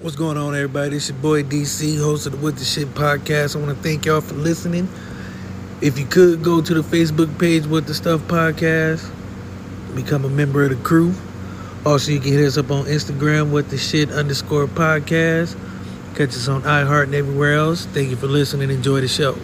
What's going on, everybody? It's your boy DC, host of the What the Shit podcast. I want to thank y'all for listening. If you could go to the Facebook page, What the Stuff podcast, become a member of the crew. Also, you can hit us up on Instagram, What the Shit underscore podcast. Catch us on iHeart and everywhere else. Thank you for listening. Enjoy the show.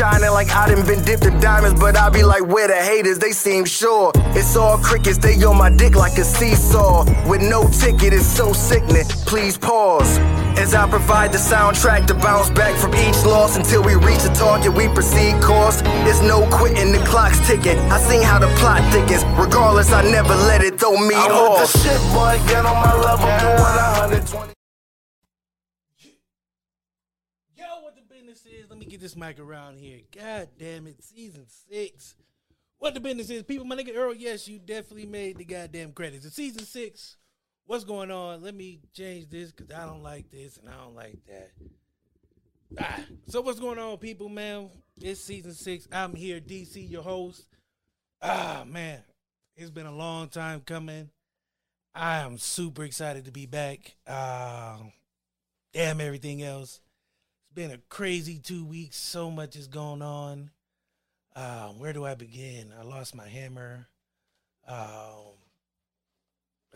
Shining like I done been dipped in diamonds, but I be like, where the haters, they seem sure. It's all crickets, they on my dick like a seesaw. With no ticket, it's so sickening. Please pause. As I provide the soundtrack to bounce back from each loss until we reach the target, we proceed course. There's no quitting, the clock's ticking. I seen how the plot thickens. Regardless, I never let it throw me I'm off. with the shit, boy. Get on my level. Doing 120. Yo, what the business is? Let me get this mic around here. God damn it, season six. What the business is, people. My nigga Earl, yes, you definitely made the goddamn credits. It's season six. What's going on? Let me change this because I don't like this and I don't like that. Ah, so what's going on, people, man? It's season six. I'm here, DC, your host. Ah, man, it's been a long time coming. I am super excited to be back. Um, damn everything else. It's been a crazy two weeks. So much is going on. Um, where do I begin? I lost my hammer. Um,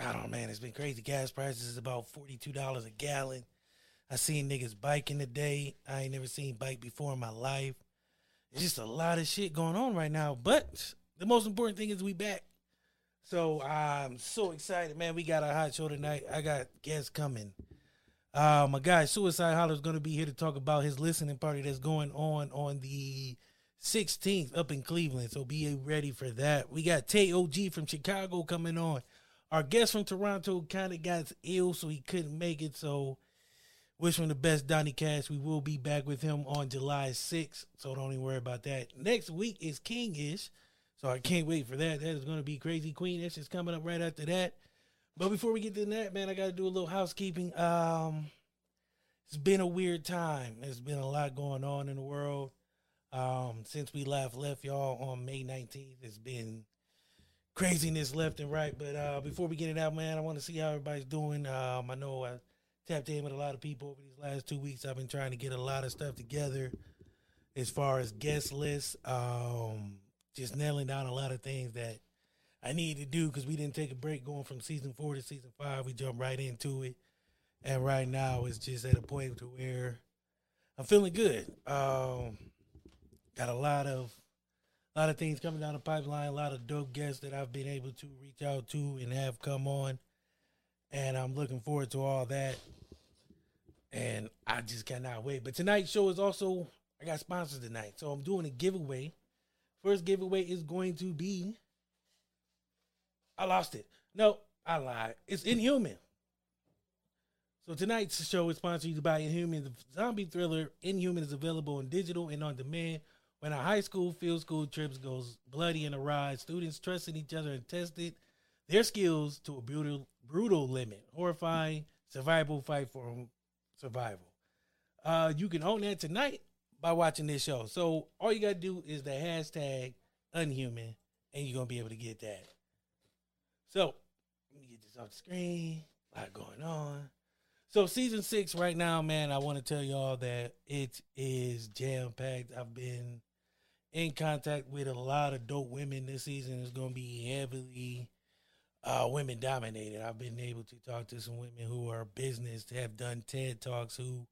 I don't know, man. It's been crazy. Gas prices is about forty-two dollars a gallon. I seen niggas biking today. I ain't never seen bike before in my life. It's just a lot of shit going on right now. But the most important thing is we back. So I'm so excited, man. We got a hot show tonight. I got guests coming. Uh, my guy Suicide Holler is going to be here to talk about his listening party that's going on on the 16th up in Cleveland. So be ready for that. We got Tay OG from Chicago coming on. Our guest from Toronto kind of got ill, so he couldn't make it. So wish him the best, Donnie Cash. We will be back with him on July 6th. So don't even worry about that. Next week is King-ish. So I can't wait for that. That is going to be crazy. Queen Ish is coming up right after that. But before we get to that, man, I got to do a little housekeeping. Um, it's been a weird time. There's been a lot going on in the world. Um, since we last left y'all on May 19th, it's been craziness left and right. But uh, before we get it out, man, I want to see how everybody's doing. Um, I know I tapped in with a lot of people over these last two weeks. I've been trying to get a lot of stuff together as far as guest lists. Um, just nailing down a lot of things that I need to do because we didn't take a break going from season four to season five. We jumped right into it, and right now it's just at a point to where I'm feeling good. Um, got a lot of a lot of things coming down the pipeline. A lot of dope guests that I've been able to reach out to and have come on, and I'm looking forward to all that. And I just cannot wait. But tonight's show is also I got sponsors tonight, so I'm doing a giveaway. First giveaway is going to be. I lost it. No, I lied. It's Unhuman. So tonight's show is sponsored by Unhuman. The zombie thriller Unhuman is available in digital and on demand. When a high school field school trips goes bloody and awry, students trusted each other and tested their skills to a brutal, brutal limit. Horrifying survival fight for survival. Uh, you can own that tonight by watching this show. So all you gotta do is the hashtag Unhuman, and you're gonna be able to get that. So let me get this off the screen. A lot going on. So season six right now, man, I want to tell y'all that it is jam packed. I've been in contact with a lot of dope women this season. It's gonna be heavily uh, women dominated. I've been able to talk to some women who are business, have done TED talks, who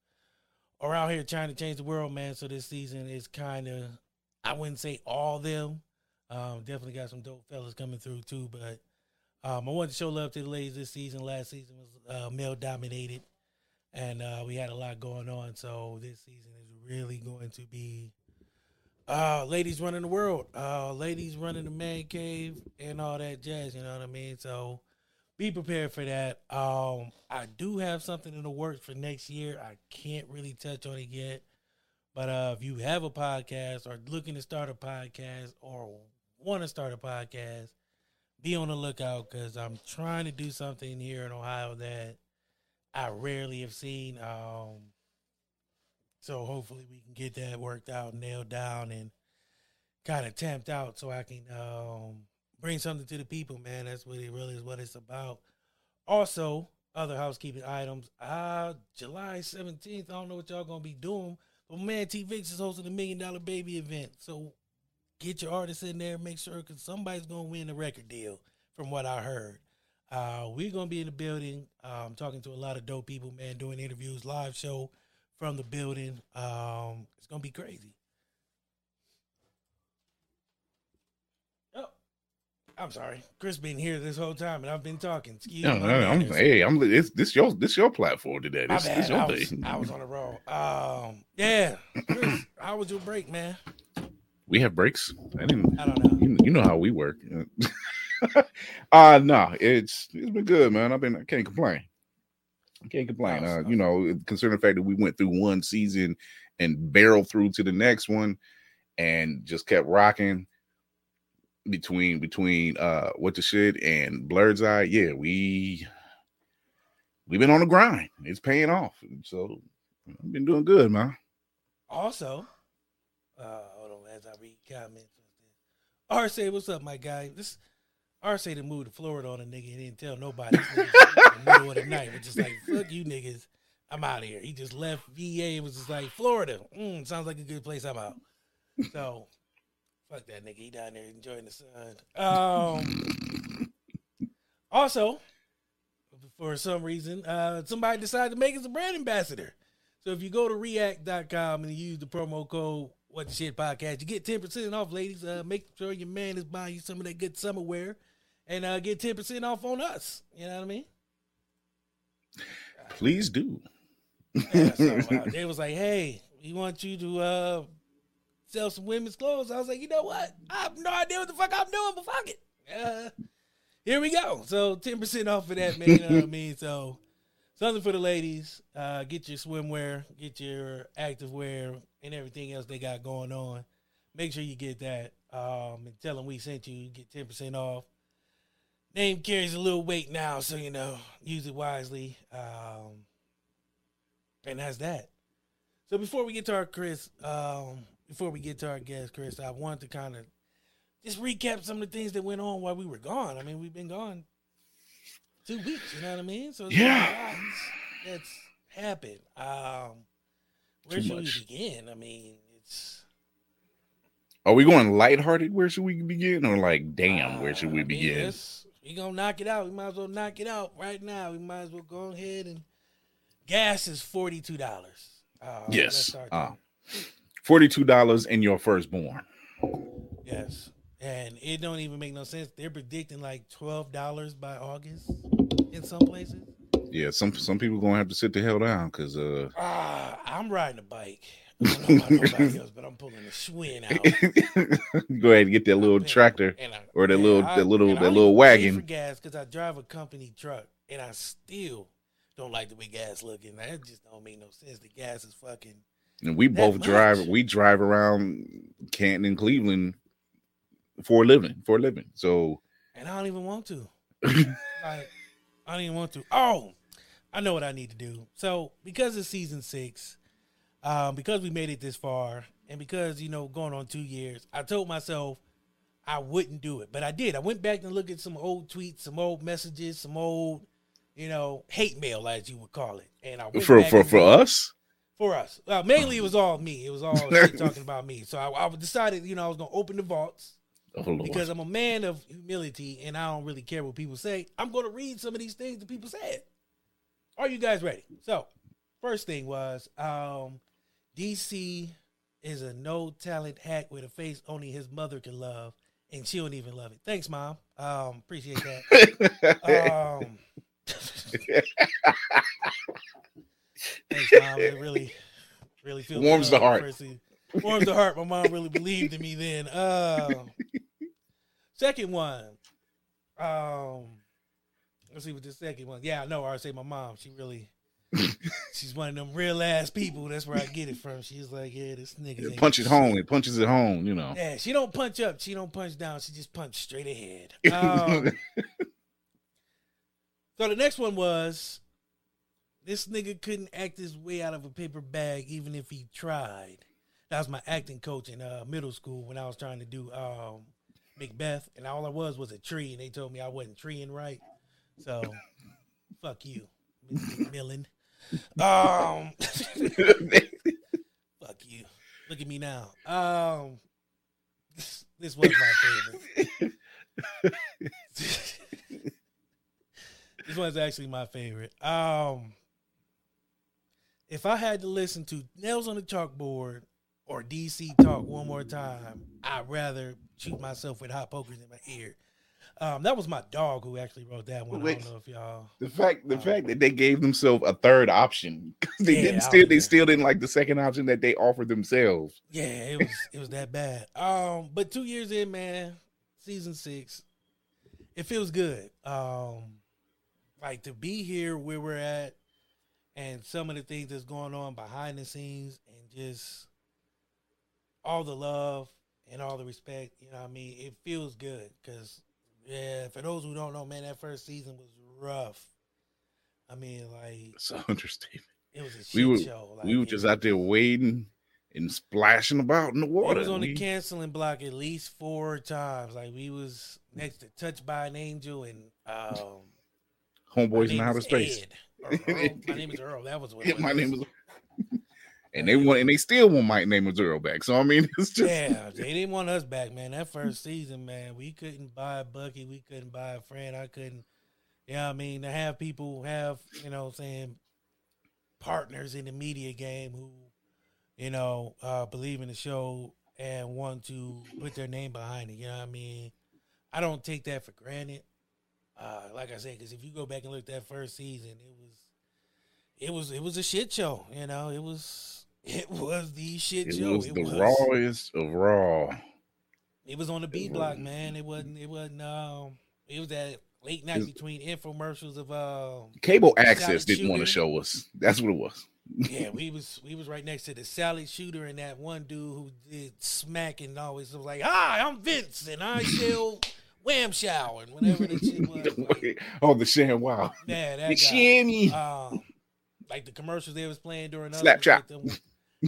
are out here trying to change the world, man. So this season is kind of, I wouldn't say all them. Um, definitely got some dope fellas coming through too, but um, I wanted to show love to the ladies this season. Last season was uh, male dominated, and uh, we had a lot going on. So this season is really going to be uh, ladies running the world, uh, ladies running the man cave, and all that jazz. You know what I mean? So be prepared for that. Um, I do have something in the works for next year. I can't really touch on it yet, but uh, if you have a podcast or looking to start a podcast or want to start a podcast, be on the lookout because I'm trying to do something here in Ohio that I rarely have seen. Um, so hopefully we can get that worked out, nailed down, and kind of tamped out so I can um, bring something to the people, man. That's what it really is what it's about. Also, other housekeeping items. Uh, July 17th, I don't know what y'all gonna be doing, but man, T Vix is hosting a million dollar baby event. So get your artists in there, make sure because somebody's gonna win the record deal, from what I heard. Uh, we're gonna be in the building, um, talking to a lot of dope people, man, doing interviews, live show from the building. Um, it's gonna be crazy. Oh, I'm sorry, Chris been here this whole time, and I've been talking. Excuse No, my no, I'm, hey, I'm this this your this your platform today. This, this your I was, thing. I was on the roll. Um, yeah, Chris, how was your break, man? We have breaks. I didn't. I don't know. You, you know how we work. uh no, it's it's been good, man. I've been I can't complain. I can't complain. Uh, you know, considering the fact that we went through one season and barreled through to the next one and just kept rocking between between uh what the shit and blurred's eye. Yeah, we we've been on the grind. It's paying off. So I've been doing good, man. Also, uh, hold on as I read comments. RC, what's up, my guy? This RC to move to Florida on a nigga. He didn't tell nobody. In the middle of the night, was just like, "Fuck you, niggas. I'm out of here." He just left VA. and Was just like, "Florida, mm, sounds like a good place. I'm out." So, fuck that nigga. He down there enjoying the sun. Um. Also, for some reason, uh, somebody decided to make us a brand ambassador. So if you go to react.com and use the promo code what the shit podcast, you get 10% off, ladies. Uh, make sure your man is buying you some of that good summer wear and uh, get 10% off on us. You know what I mean? Please do. Yeah, they was like, hey, we want you to uh, sell some women's clothes. I was like, you know what? I have no idea what the fuck I'm doing, but fuck it. Uh, here we go. So 10% off for that, man. You know what I mean? So something for the ladies. Uh, get your swimwear, get your active wear, and everything else they got going on. Make sure you get that. Um, and tell them we sent you. Get 10% off. Name carries a little weight now, so you know, use it wisely. Um, and that's that. So before we get to our Chris, um, before we get to our guest, Chris, I wanted to kind of just recap some of the things that went on while we were gone. I mean, we've been gone two weeks. You know what I mean? So it's Yeah. that's happened. Um, where Too should much. we begin? I mean, it's Are we going lighthearted? Where should we begin? Or like, damn, where should uh, we I mean, begin? we gonna knock it out. We might as well knock it out right now. We might as well go ahead and gas is forty two dollars. Uh, Yes. Uh. Forty-two dollars in your firstborn. Yes. And it don't even make no sense. They're predicting like twelve dollars by August in some places. Yeah, some some people gonna have to sit the hell down because uh Ah, I'm riding a bike. I don't know about nobody else, but I'm pulling a Schwinn out. go ahead and get that little tractor I- or that little I- that little that little wagon. gas because I drive a company truck, and I still don't like the way gas looking. That just don't make no sense. The gas is fucking. And we both drive. much? We drive around Canton and Cleveland for a living. For a living. So And I don't even want to. like, I don't even want to. Oh, I know what I need to do. So because it's season six, um, because we made it this far, and because you know going on two years, I told myself I wouldn't do it, but I did. I went back and looked at some old tweets, some old messages, some old, you know, hate mail as you would call it, and I went for for for us, for us. Uh, mainly, it was all me. It was all talking about me. So I, I decided, you know, I was gonna open the vaults. Because I'm a man of humility and I don't really care what people say. I'm going to read some of these things that people said. Are you guys ready? So, first thing was um, DC is a no talent hack with a face only his mother can love, and she don't even love it. Thanks, mom. Um, appreciate that. Um, thanks, mom. It really, really feels Warms the heart. Warms the heart. My mom really believed in me then. Um, second one. Um, let's see what the second one. Yeah, I know. I say my mom. She really, she's one of them real ass people. That's where I get it from. She's like, yeah, this nigga. it punches home. It punches it home. You know. Yeah, she don't punch up. She don't punch down. She just punch straight ahead. Um, so the next one was this nigga couldn't act his way out of a paper bag even if he tried. That was my acting coach in uh, middle school when I was trying to do um, Macbeth, and all I was was a tree, and they told me I wasn't treeing right. So, fuck you, McMillan. Um, fuck you. Look at me now. Um, this, this was my favorite. this one's actually my favorite. Um, if I had to listen to Nails on the Chalkboard or DC Talk one more time, I'd rather shoot myself with hot pokers in my ear. Um, that was my dog who actually wrote that one. I don't know if y'all. The fact, the fact that they gave themselves a third option, 'cause they Yeah, didn't still, they still didn't like the second option that they offered themselves. Yeah, it was it was that bad. Um, but two years in, man, season six, it feels good. Um, like to be here where we're at, and some of the things that's going on behind the scenes, and just all the love and all the respect. You know, what I mean, it feels good because yeah, for those who don't know, man, that first season was rough. I mean, like It's an understatement. it was a shit We were show. Like, we were just was- out there wading and splashing about in the We water. was on the canceling block at least four times. Like we was next to Touched by an Angel and um Homeboys in outer space. Earl. My name is Earl. That was what it my name is. And they want, and they still want is Earl back. So I mean, it's just Yeah, they didn't want us back, man. That first season, man, we couldn't buy a Bucky, we couldn't buy a friend. I couldn't. Yeah, I mean to have people have you know saying partners in the media game who you know uh, believe in the show and want to put their name behind it. You know what I mean? I don't take that for granted. Uh, like I said, because if you go back and look at that first season, it was it was it was a shit show. You know, it was it was the shit it show. was it the was rawest of raw. it was on the B block, man. It wasn't. It wasn't. Um, it was that late night between infomercials of. Um, Cable access didn't want to show us. That's what it was. yeah, we was we was right next to the salad shooter and that one dude who did smack and always was like, "Hi, I'm Vince and I sell wham show and whatever the shit was." Like, oh, the sham! Wow, yeah, that the guy. shammy. Um, like the commercials they was playing during Slap chop. like them,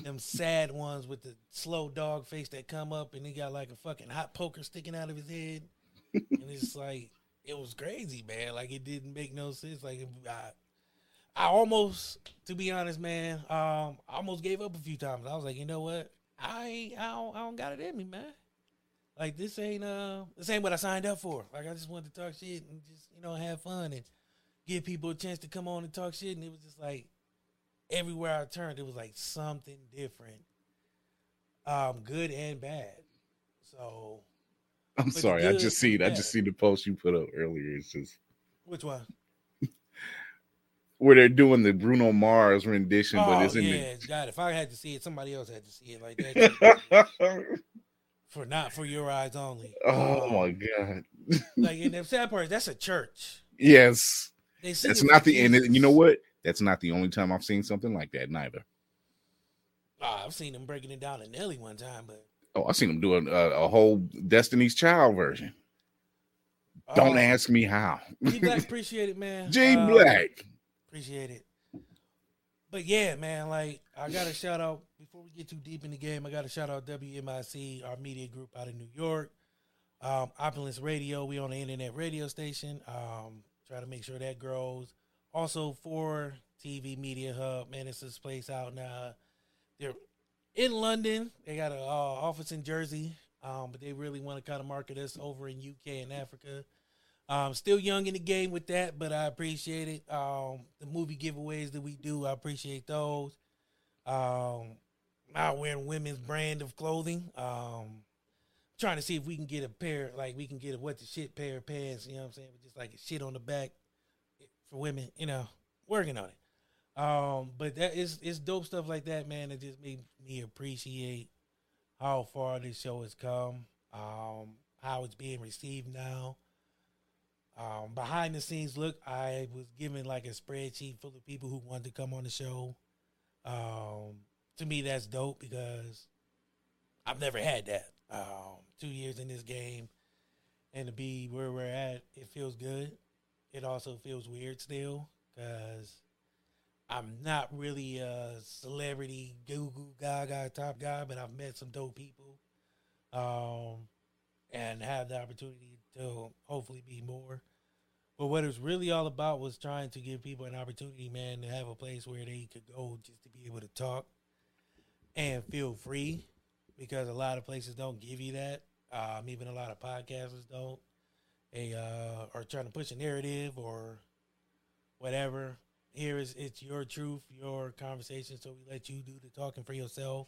them sad ones with the slow dog face that come up and he got like a fucking hot poker sticking out of his head, and it's like it was crazy, man. Like it didn't make no sense. Like I, I almost, to be honest, man, um, I almost gave up a few times. I was like, you know what, I I don't, I don't got it in me, man. Like this ain't uh this ain't what I signed up for. Like I just wanted to talk shit and just you know have fun and give people a chance to come on and talk shit. And it was just like everywhere I turned, it was like something different, um, good and bad. So I'm the sorry. I good just seen. I just bad. seen the post you put up earlier. It's just which one? where they're doing the Bruno Mars rendition, oh but it's in yeah, God! If I had to see it, somebody else had to see it like that. for not for your eyes only. oh Um, my god! Like and the sad part is that's a church. Yes, that's it not the end. You know what? That's not the only time I've seen something like that neither. Oh, I've seen them breaking it down to Nelly one time, but Oh, I've seen them doing a, a, whole Destiny's Child version. Don't Oh, ask me how. G Black, appreciate it, man. G Um, Black. Appreciate it. But yeah, man, like I got to shout out before we get too deep in the game. I got to shout out WMIC, our media group out of New York. Um, Opulence Radio, we on the internet radio station. Um, try to make sure that grows. Also for TV Media Hub, man, it's this place out now. They're in London. They got an uh, office in Jersey, um, but they really want to kind of market us over in UK and Africa. Um, still young in the game with that, but I appreciate it. Um, the movie giveaways that we do, I appreciate those. Um, out wearing women's brand of clothing. Um, trying to see if we can get a pair, like we can get a what the shit pair of pants. You know what I'm saying? With just like a shit on the back for women. You know, working on it. Um, but that is it's dope stuff like that, man. That just made me appreciate how far this show has come. Um, how it's being received now. Um, behind the scenes look, I was given like a spreadsheet full of people who wanted to come on the show. Um, to me, that's dope because I've never had that. Um, two years in this game, and to be where we're at, it feels good. It also feels weird still because I'm not really a celebrity goo goo gaga top guy, but I've met some dope people, um, and have the opportunity to hopefully be more. But what it was really all about was trying to give people an opportunity, man, to have a place where they could go just to be able to talk and feel free, because a lot of places don't give you that. Um, even a lot of podcasters don't. They uh, are trying to push a narrative or whatever. Here is it's your truth, your conversation, so we let you do the talking for yourself.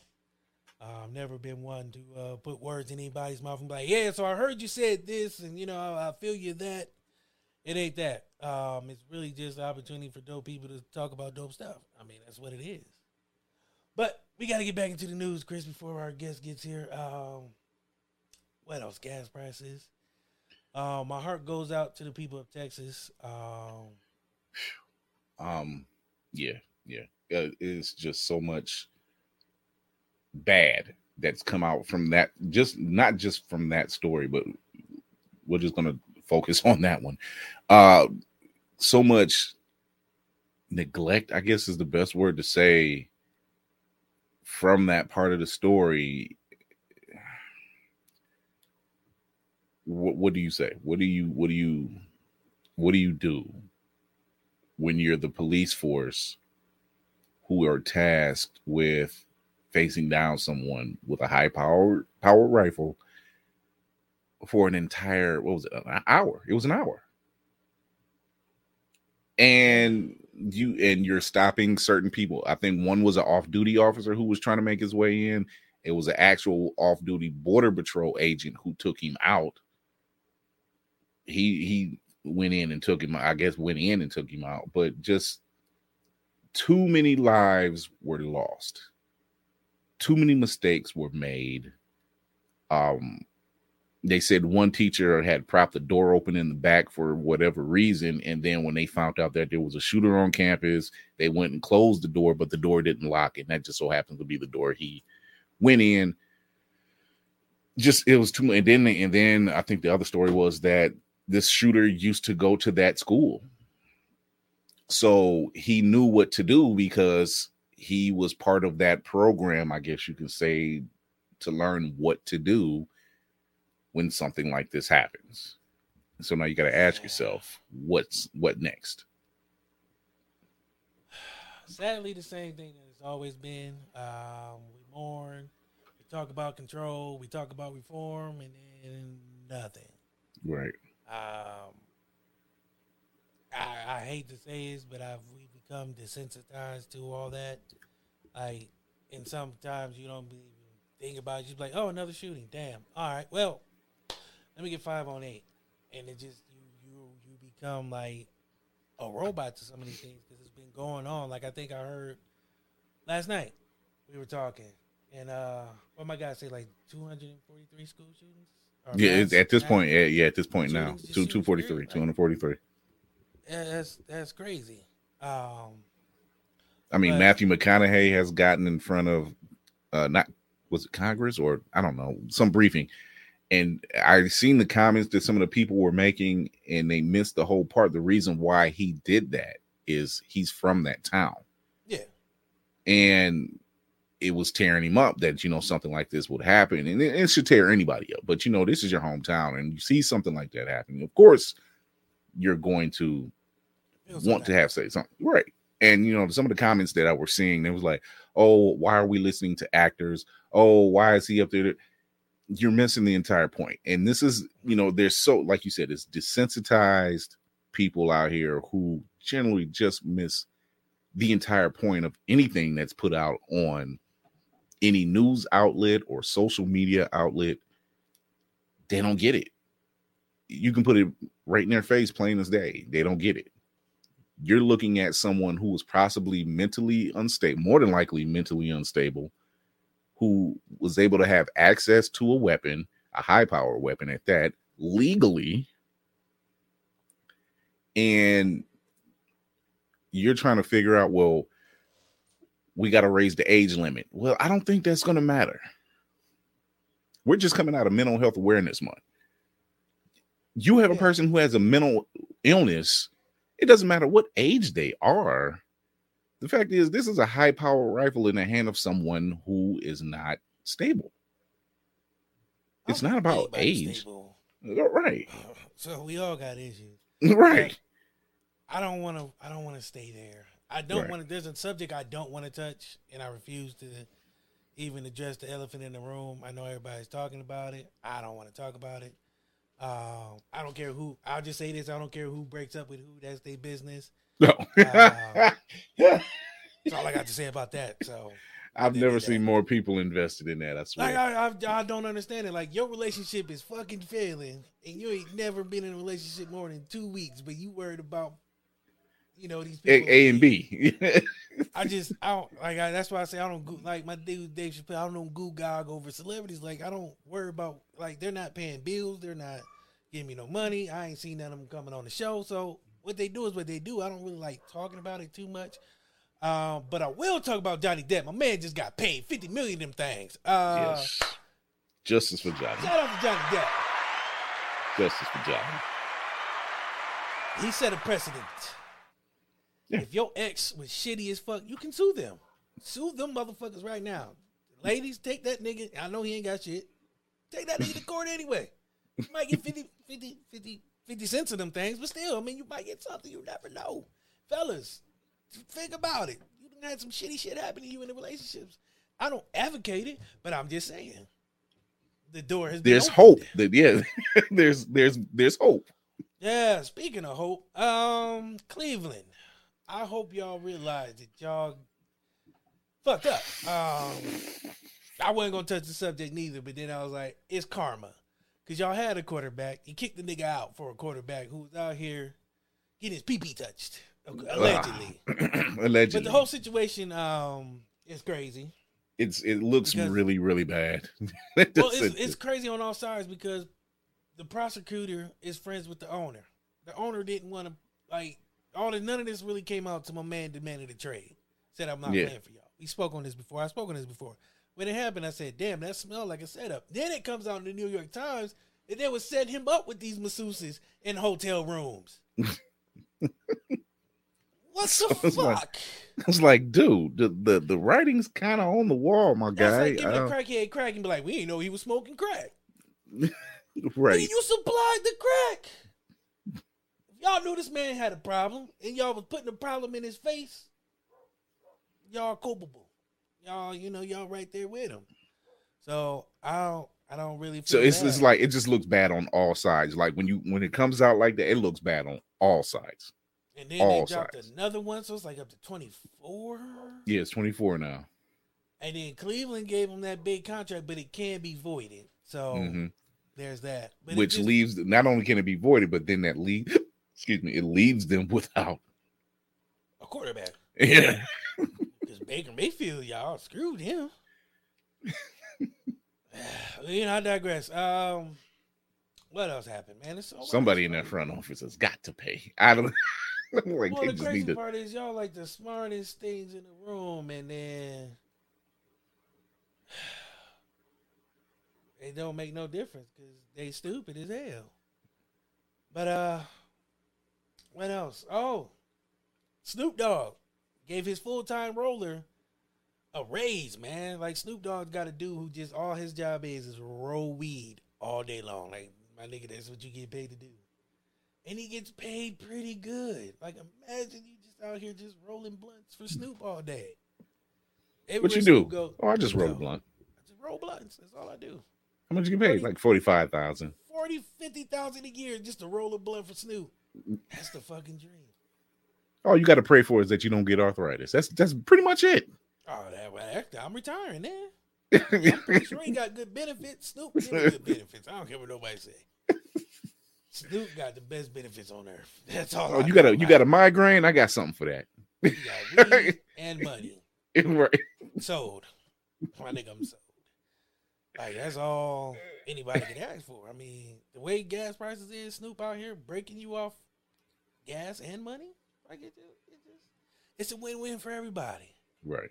Uh, I've never been one to uh, put words in anybody's mouth and be like, "Yeah, so I heard you said this, and you know, I, I feel you that." It ain't that. Um, it's really just an opportunity for dope people to talk about dope stuff. I mean, that's what it is. But we got to get back into the news, Chris, before our guest gets here. Um, what else? Gas prices. Um, my heart goes out to the people of Texas. Um, Um, yeah, yeah. Uh, it's just so much bad that's come out from that. Just not just from that story, but we're just gonna focus on that one. Uh, so much neglect, I guess, is the best word to say from that part of the story. What, what do you say? What do you what do you what do you do when you're the police force who are tasked with facing down someone with a high power power rifle for an entire what was it an hour? It was an hour. And you and you're stopping certain people. I think one was an off-duty officer who was trying to make his way in. It was an actual off-duty border patrol agent who took him out he he went in and took him i guess went in and took him out but just too many lives were lost. Too many mistakes were made. Um they said one teacher had propped the door open in the back for whatever reason and then when they found out that there was a shooter on campus they went and closed the door but the door didn't lock and that just so happens to be the door he went in. Just it was too much and then and then i think the other story was that this shooter used to go to that school so he knew what to do because he was part of that program i guess you can say to learn what to do when something like this happens so now you got to ask yourself what's what next sadly, the same thing that it's always been. Um, we mourn, we talk about control, we talk about reform, and then nothing. right Um, I, I hate to say this, but I've we become desensitized to all that. Like, and sometimes you don't even think about it. You just be like, oh, another shooting. Damn. All right. Well, let me get five on eight, and it just you you you become like a robot to some of these things because it's been going on. Like I think I heard last night we were talking, and uh, what my guy say like two hundred and forty three school shootings. Yeah it's, at this point yeah, yeah at this point now two, shootings, 243 period, right? 243 Yeah, that's that's crazy. Um, I mean, But- Matthew McConaughey has gotten in front of uh not was it Congress or I don't know, some briefing. And I've seen the comments that some of the people were making, and they missed the whole part. The reason why he did that is he's from that town. Yeah. And it was tearing him up that you know something like this would happen, and it, it should tear anybody up. But you know, this is your hometown, and you see something like that happening. Of course, you're going to want to have say something. Right. And you know some of the comments that i were seeing it was like oh why are we listening to actors? Oh why is he up there? You're missing the entire point. And this is you know there's so like you said it's desensitized people out here who generally just miss the entire point of anything that's put out on any news outlet or social media outlet they don't get it you can put it right in their face plain as day they don't get it you're looking at someone who was possibly mentally unstable, more than likely mentally unstable, who was able to have access to a weapon, a high power weapon at that, legally. And you're trying to figure out, well, we got to raise the age limit. Well, I don't think that's going to matter. We're just coming out of Mental Health Awareness Month. You have a person who has a mental illness it doesn't matter what age they are. The fact is, this is a high power rifle in the hand of someone who is not stable. It's don't about age. stable. Uh, right. So we all got issues. Right. I don't want to. I don't want to stay there. I don't Right. want to. There's a subject I don't want to touch, and I refuse to even address the elephant in the room. I know everybody's talking about it. I don't want to talk about it. Um, I don't care who. I'll just say this: I don't care who breaks up with who. That's their business. No. Uh, That's all I got to say about that. So, I've never did seen that. more people invested in that. I like, swear. I, I, I don't understand it. Like, your relationship is fucking failing, and you ain't never been in a relationship more than two weeks, but you worried about, you know, these A, people. A and B. I just I don't like I, that's why I say I don't go, like my dude Dave Chappelle. I don't goo gog over celebrities. Like I don't worry about like they're not paying bills. They're not giving me no money. I ain't seen none of them coming on the show. So what they do is what they do. I don't really like talking about it too much. Um, but I will talk about Johnny Depp. My man just got paid fifty million of them things. Uh, yes. Justice for Johnny. Shout out to Johnny Depp. Justice for Johnny. He set a precedent. Yeah. If your ex was shitty as fuck, you can sue them. Sue them motherfuckers right now. Ladies, take that nigga. I know he ain't got shit. Take that nigga to court anyway. You might get 50, 50, 50, 50 cents of them things, but still, I mean, you might get something you never know. Fellas, think about it. You done had some shitty shit happen to you in the relationships. I don't advocate it, but I'm just saying. The door has There's hope. That yeah, there's there's there's hope. Yeah, speaking of hope, um, Cleveland. I hope y'all realize that y'all fucked up. Um, I wasn't gonna touch the subject neither, but then I was like, it's karma, cause y'all had a quarterback. You kicked the nigga out for a quarterback who was out here getting his pee pee touched, allegedly. Allegedly. But the whole situation, um, is crazy. it's it looks Because- really really bad. Well, it's, it's crazy on all sides because the prosecutor is friends with the owner. The owner didn't want to like all the none of this really came out to my man demanded a trade. Said I'm not Yeah. playing for y'all. We spoke on this before. I spoke on this before. When it happened, I said, "Damn, that smelled like a setup." Then it comes out in the New York Times that they would set him up with these masseuses in hotel rooms. what the it's like- fuck? I was like, dude, the the, the writing's kind of on the wall, my That's guy. like giving a Uh, crackhead crack and be like, "We didn't know he was smoking crack." right. Nigga, you supplied the crack. Y'all knew this man had a problem and y'all was putting the problem in his face, y'all culpable. Y'all, you know, y'all right there with him. So I don't I don't really So it's it's like it just looks bad on all sides. Like when you when it comes out like that, it looks bad on all sides. and then all they dropped sides. another one, so it's like up to twenty four. Yeah, it's 24 now. And then Cleveland gave him that big contract, but it can be voided. So Mhm. there's that. But Which just- leaves not only can it be voided, but then that leave excuse me, it leaves them without a quarterback. yeah. Because Baker Mayfield, y'all screwed him. you know, I digress. Um, what else happened, man? It's so Somebody in that front office has got to pay. I don't like, well, the crazy to. part is y'all like the smartest things in the room, and then it don't make no difference because they stupid as hell. But uh, what else? Oh, Snoop Dogg gave his full time roller a raise, man. Like Snoop Dogg's got a dude who just all his job is is roll weed all day long. Like my nigga, that's what you get paid to do and he gets paid pretty good. Like imagine you just out here just rolling blunts for Snoop all day. What you Snoop do? Go, Oh, I just roll a blunt. I just roll blunts. That's all I do. How much you get paid? Forty- Like forty five thousand. 40, 50,000 a year just to roll a blunt for Snoop. That's the fucking dream. All you got to pray for is that you don't get arthritis. That's that's pretty much it. Oh, that, well, that, I'm retiring then. He got good benefits. Snoop give me good benefits. I don't care what nobody say. Snoop got the best benefits on earth. That's all. oh, I you got a you got a migraine? I got something for that. Got weed and money. right. sold. My nigga, I'm sold. Like that's all anybody can ask for. I mean, the way gas prices is, Snoop out here breaking you off gas and money. Like it, it just, it's a win-win for everybody. Right.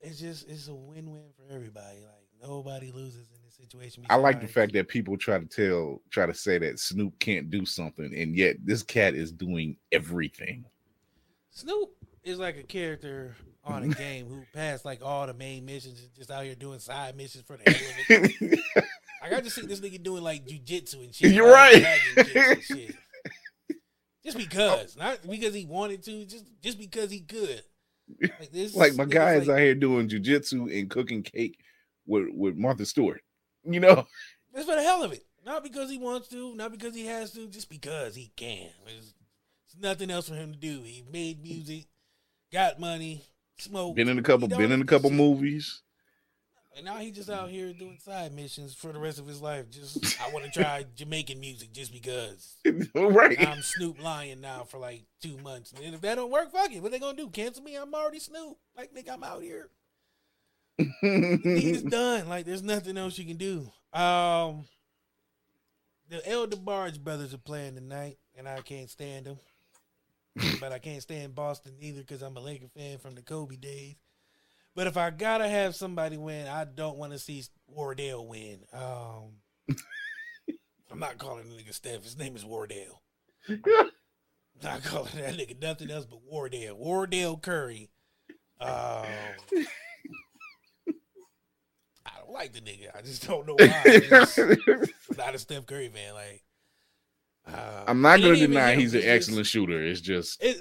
It's just, it's a win-win for everybody. Like nobody loses in this situation. I like the fact that people try to tell, try to say that Snoop can't do something, and yet this cat is doing everything. Snoop is like a character on a game who passed like all the main missions and just out here doing side missions for the hell of it. Like I just see this nigga doing like jujitsu and shit. You're right. dragon kicks and shit. Just because, not because he wanted to, just just because he could. Like this, like my guy is like- out here doing jujitsu and cooking cake with with Martha Stewart. You know, It's for the hell of it. Not because he wants to, not because he has to, just because he can. There's, there's nothing else for him to do. He made music, got money, smoked. been in a couple, been in a couple movies. And now he just out here doing side missions for the rest of his life. Just I want to try Jamaican music just because. right. I'm Snoop Lion now for like two months. And if that don't work, fuck it. What they gonna do? Cancel me? I'm already Snoop. Like nigga, I'm out here. He's done. Like there's nothing else you can do. Um the Elder Barge brothers are playing tonight, and I can't stand them. but I can't stand Boston either because I'm a Laker fan from the Kobe days. But if I gotta have somebody win, I don't want to see Wardell win. Um, I'm not calling the nigga Steph. His name is Wardell. Not calling that nigga nothing else but Wardell. Wardell Curry. Um, I don't like the nigga. I just don't know why. I'm not a Steph Curry fan. Like, uh, I'm not going to deny he's an It's just- excellent shooter. It's just It,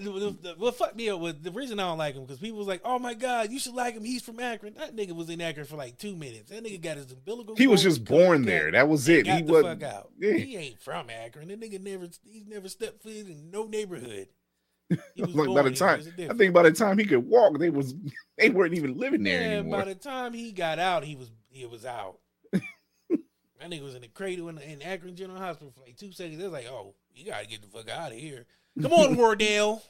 what fucked me up was the reason I don't like him because people was like, "Oh my god, you should like him. He's from Akron." That nigga was in Akron for like two minutes. That nigga got his umbilical. he was just born there. That was it. He was fuck out. Yeah. He ain't from Akron. That nigga never. He's never stepped foot in no neighborhood. Like by the time I think by the time he could walk, they was they weren't even living there Man, anymore. by the time he got out, he was he was out. That nigga was in the cradle in, in Akron General Hospital for like two seconds. They was like, "Oh, you gotta get the fuck out of here." Come on, Wardell.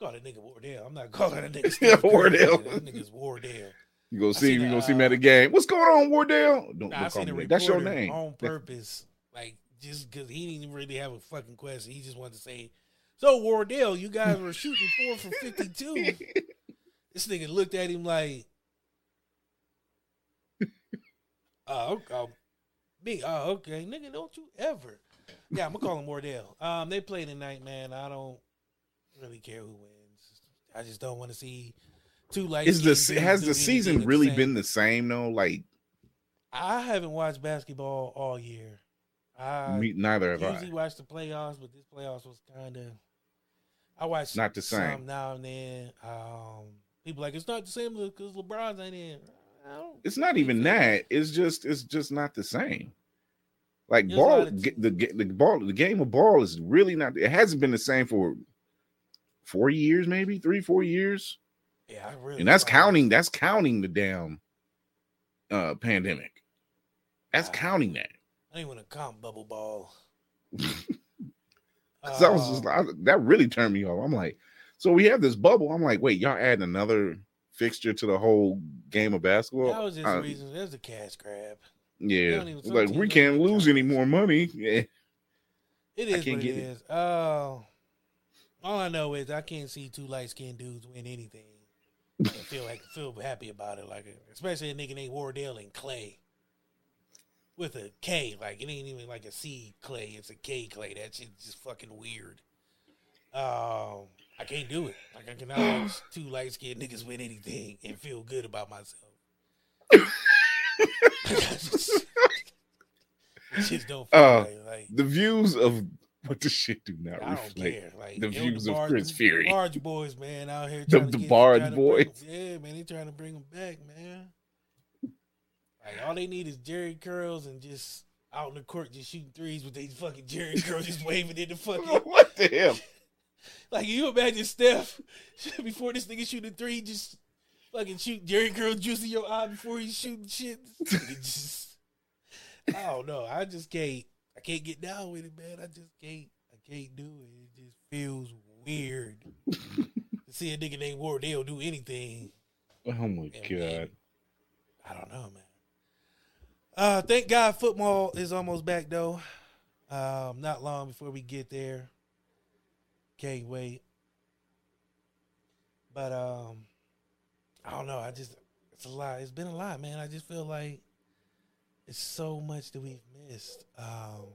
Call that nigga Wardell. I'm not calling that nigga Yeah. Wardell. That nigga's Wardell. You go I see. You a, go see him at uh, the game. What's going on, Wardell? Don't, Nah, don't call me that. That's your name. on purpose, like just because he didn't really have a fucking question. He just wanted to say, "So Wardell, you guys were shooting four for 52." This nigga looked at him like, "Oh, okay, me, oh, okay, nigga, don't you ever." Yeah, I'm gonna call him Wardell. Um, they play tonight, man. I don't really care who wins. I just don't want to see two lights. Is the has the season really been the same though? Like I haven't watched basketball all year. I me, neither have usually I. watch the playoffs, but this playoffs was kind of. I watched Not the same. now and then. Um, people like it's not the same because LeBron's ain't in. I It's not even that. It's just it's just not the same. Like lot ball, the the ball, the game of ball is really not. It hasn't been the same for four years, maybe three, four years, yeah, I really. and that's counting. That's counting the damn uh pandemic. That's Wow. counting that. I didn't want to count bubble ball. 'Cause I was just Uh, I, that really turned me off. I'm like, so we have this bubble. I'm like, wait, y'all adding another fixture to the whole game of basketball? that was just Uh, the reason. There's a cash grab. yeah, like we can't lose any more money. Yeah. It I is what it is. Oh, All I know is I can't see two light skinned dudes win anything and feel like feel happy about it. Like especially a nigga named Wardell and Clay with a K. Like it ain't even like a C Clay. It's a K Clay. That shit's just fucking weird. Um, I can't do it. Like I cannot watch two light skinned niggas win anything and feel good about myself. It just don't Uh, right. Like The views of what the shit do not I reflect. care. Like the views of Barge- Chris Fury. the Barge boys, man, out here. The- trying to the Barge trying to bring boys. yeah, man, they trying to bring them back, man. Like all they need is Jheri curls and just out in the court just shooting threes with they fucking Jheri curls just waving in the fucking. what the hell? Like you imagine Steph before this nigga shoot a three, just fucking shoot Jheri curl juice in your eye before he's shooting shit. Just, I don't know. I just can't. I can't get down with it, man. I just can't. I can't do it. It just feels weird to see a nigga named Wardell do anything. Oh my And god. man, I don't know, man. Uh, thank God football is almost back though. Um, not long before we get there. Can't wait. But um, I don't know. I just it's a lot. It's been a lot, man. I just feel like it's so much that we've missed. Um,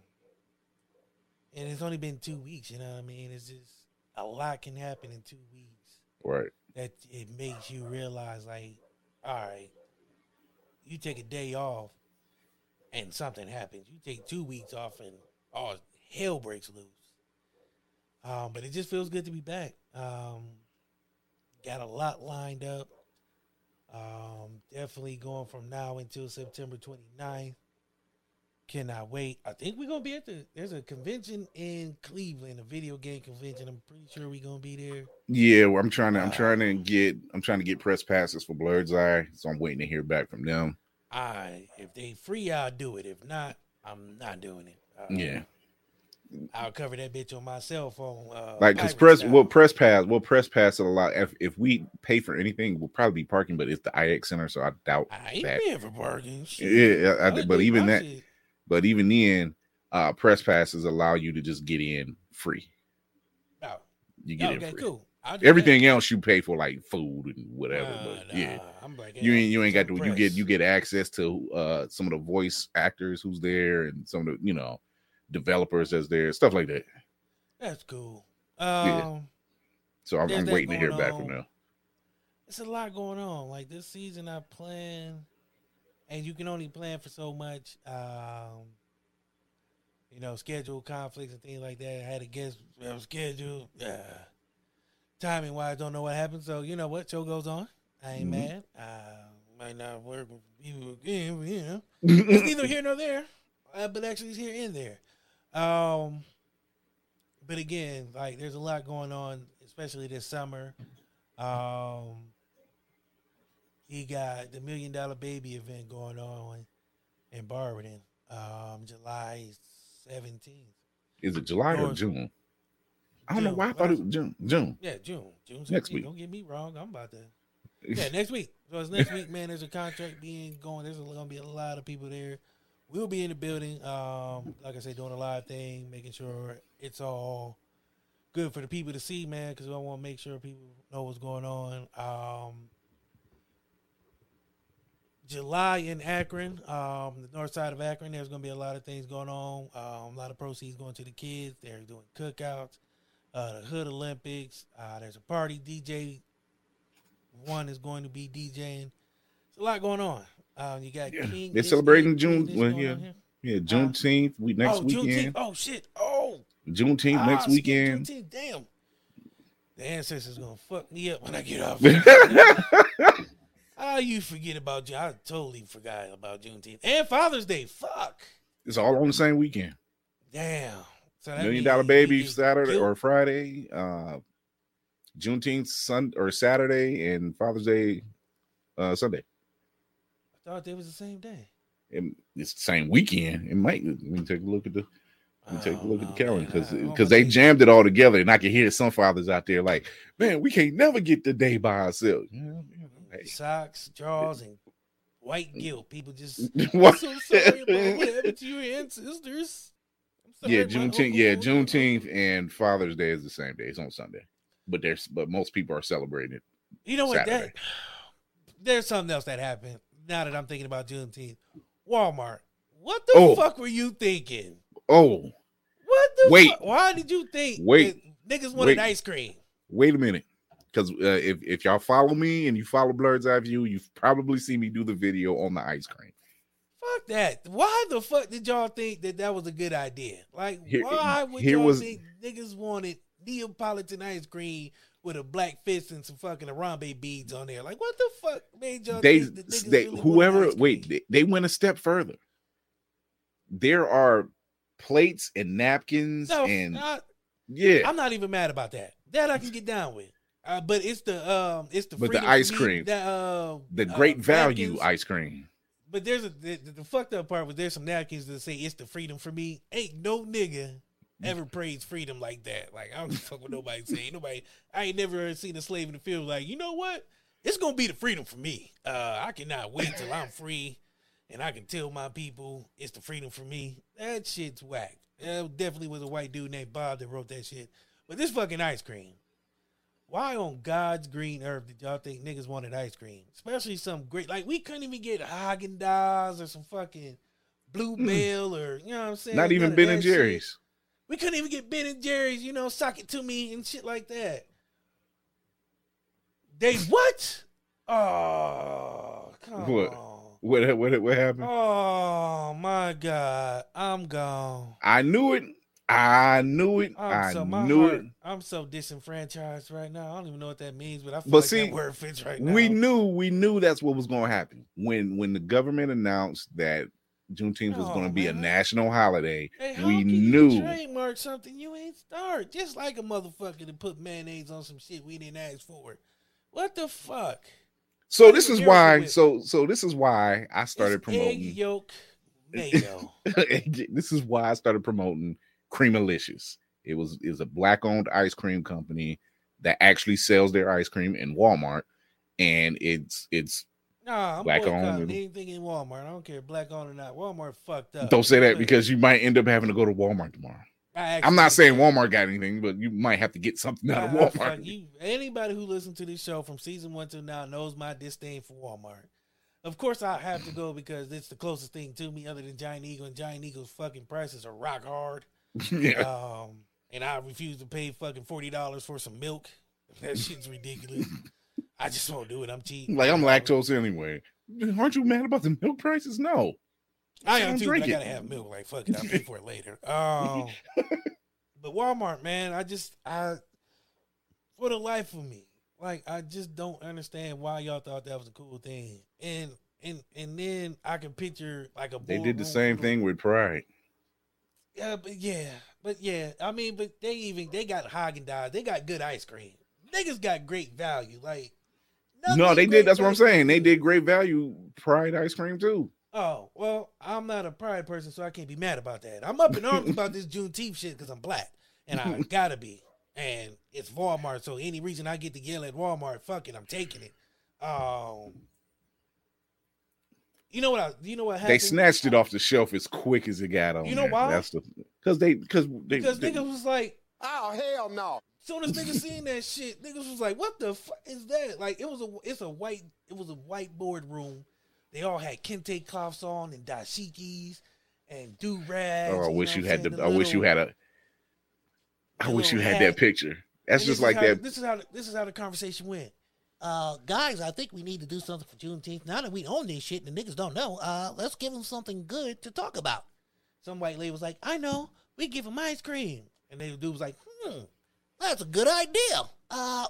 and it's only been two weeks. You know what I mean? It's just a lot can happen in two weeks Right. that it makes you realize like, all right, you take a day off and something happens. You take two weeks off and all hell breaks loose. Um, but it just feels good to be back. Um, got a lot lined up. Um, definitely going from now until September 29th. Cannot wait. I think we're gonna be at the there's a convention in Cleveland, a video game convention. I'm pretty sure we're gonna be there. Yeah, well, I'm trying to. I'm Wow. trying to get. I'm trying to get press passes for Blurred's Eye, so I'm waiting to hear back from them. I if they free, I'll do it. If not, I'm not doing it. Uh, Yeah, I'll cover that bitch on my cell phone. Uh, like because press. style. Well, press pass. We'll press pass it a lot. If if we pay for anything, we'll probably be parking, but it's the IX Center, so I doubt I ain't that. paying for parking. Shit. Yeah, I, I'll but even that. shit. But even then, uh, press passes allow you to just get in free. Oh, You get in okay, free. cool. Everything else you pay for, like food and whatever. Nah, but yeah, I'm like, you ain't you ain't got to. You get you get access to uh some of the voice actors who's there and some of the you know developers as their stuff like that. That's cool. Yeah. Um, So I'm, I'm waiting to hear going back from on. them. it's a lot going on. Like this season, I plan, and you can only plan for so much. Um, you know, schedule conflicts and things like that. I had a guest uh, schedule. Uh, timing wise, don't know what happened. So you know what? Show goes on. I ain't Mhm. mad. Uh, might not work with people again, but, you know. it's neither here nor there. Uh, but actually, it's here and there. Um, but again, like there's a lot going on, especially this summer. Um, he got the Million Dollar Baby event going on in Barberton, um, July seventeenth. Is it July or Or- June? I don't know why I thought it was June. June. Yeah, June. June. Next week. Don't get me wrong. I'm about to. Yeah, next week. So it's next week, man. There's a contract being going. There's going to be a lot of people there. We'll be in the building. Um, like I said, doing a live thing, making sure it's all good for the people to see, man. Because I want to make sure people know what's going on. Um, July in Akron, um, the north side of Akron. There's going to be a lot of things going on. Um, a lot of proceeds going to the kids. They're doing cookouts uh, the Hood Olympics. Uh, there's a party. DJ one is going to be DJing. There's a lot going on. Um, you got Yeah, King. they're celebrating Ish- June- well, yeah. Yeah, Juneteenth. We next oh, weekend. Juneteenth. Oh shit. Oh, Juneteenth ah, next weekend. Juneteenth. Damn. The ancestors gonna fuck me up when I get off. Ah, you forget about June. I totally forgot about Juneteenth and Father's Day. Fuck. it's all on the same weekend. Damn. So that Million Dollar Baby Saturday killed. or Friday. Uh, Juneteenth Sun or Saturday and Father's Day uh, Sunday. Thought they was the same day. And it's the same weekend. It might. Let me take a look at the. Let me take a Oh, look at the calendar because man. I- I because they jammed it all together, and I can hear some fathers out there like, "Man, we can't never get the day by ourselves." Hey. socks, drawers, and white mm. guilt. People just What? I'm so sorry about what happened to your ancestors. I'm Yeah, Juneteenth. Yeah. Juneteenth and Father's Day is the same day. It's on Sunday, but there's but most people are celebrating it. You know what? That there's something else that happened. Now that I'm thinking about Juneteenth, Walmart. What the Oh. fuck were you thinking? Oh, What the Wait. fuck? Why did you think Wait. niggas wanted Wait. ice cream? wait a minute, because uh, if if y'all follow me and you follow Blurred's Eye View, you've probably seen me do the video on the ice cream. Fuck that. Why the fuck did y'all think that that was a good idea? Like, Here- why would here y'all was- think niggas wanted Neapolitan ice cream with a black fist and some fucking Arambe beads on there? Like, what the fuck made y'all They, niggas they really whoever wait, they, they went a step further. There are plates and napkins No, and I, yeah, I'm not even mad about that. That I can get down with. Uh, but it's the um, it's the But the ice cream. uh, the uh, great value napkins. ice cream. But there's a the, the fucked up part was there's some napkins that say it's the freedom for me. Ain't no nigga ever praised freedom like that. Like I don't fuck what nobody saying. Nobody I ain't never seen a slave in the field like, you know what? It's gonna be the freedom for me. Uh I cannot wait till I'm free and I can tell my people it's the freedom for me. That shit's whack. That definitely was a white dude named Bob that wrote that shit. But this fucking ice cream. Why on God's green earth did y'all think niggas wanted ice cream? Especially some great, like we couldn't even get Haagen Dazs or some fucking Blue Bluebell or you know what I'm saying. Not None even Ben and shit. We couldn't even get Ben and Jerry's, you know, sock it to me and shit like that. They what? Oh, come What? on. What what what happened? Oh my God, I'm gone. I knew it. I knew it. I'm I so knew heart, it. I'm so disenfranchised right now. I don't even know what that means, but I feel But like see, that word fits right now. We knew we knew that's what was going to happen when when the government announced that Juneteenth was Oh, going to be a national holiday. Hey, we knew. trademark something you ain't start? Just like a motherfucker to put mayonnaise on some shit we didn't ask for. What the fuck? So What this is why. So so this is why I started It's egg promoting. yolk mayo. this is why I started promoting Creamalicious. It was is a black owned ice cream company that actually sells their ice cream in Walmart, and it's it's Nah, I'm Black owned anything in Walmart. I don't care black owned or not. Walmart fucked up. don't say that because you might end up having to go to Walmart tomorrow. I'm not saying. Walmart got anything, but you might have to get something out of I- I fuck Walmart. you, anybody who listens to this show from season one to now knows my disdain for Walmart. Of course, I have to go because it's the closest thing to me other than Giant Eagle, and Giant Eagle's fucking prices are rock hard. yeah. Um, and I refuse to pay fucking forty dollars for some milk. That shit's ridiculous. I just won't do it. I'm cheap. Like I'm lactose anyway. Aren't you mad about the milk prices? No. I am too. But I gotta have milk. Like fuck it, I'll pay for it later. Um, but Walmart, man, I just I for the life of me, like I just don't understand why y'all thought that was a cool thing. And and and then I can picture like a They did the same of- thing with Pride. Yeah, but yeah, but yeah. I mean, but they even they got Haagen Dazs. They got good ice cream. Niggas got great value. Like No, they did. That's what I'm saying. They did great value Pride ice cream too. Oh well, I'm not a pride person, so I can't be mad about that. I'm up in arms about this Juneteenth shit because I'm black, and I gotta be. And it's Walmart, so any reason I get to yell at Walmart, fuck it, I'm taking it. Um, you know what? I, you know what happened? They snatched it off the shelf as quick as it got on. You know there. why? That's the because they because they, because they- niggas was like, Oh hell no! Soon as niggas seen that shit, niggas was like, "What the fuck is that?" Like it was a it's a white it was a white boardroom. They all had kente cloths on and dashikis and do rags. Oh, I wish you had the. the. I wish you had a. I wish you had hat. that picture. That's And just like how- that. This is how this is how the conversation went. Uh, guys, I think we need to do something for Juneteenth. Now that we own this shit and the niggas don't know, uh, let's give them something good to talk about. Some white lady was like, I know, we give them ice cream. And the dude was like, hmm, that's a good idea. Uh,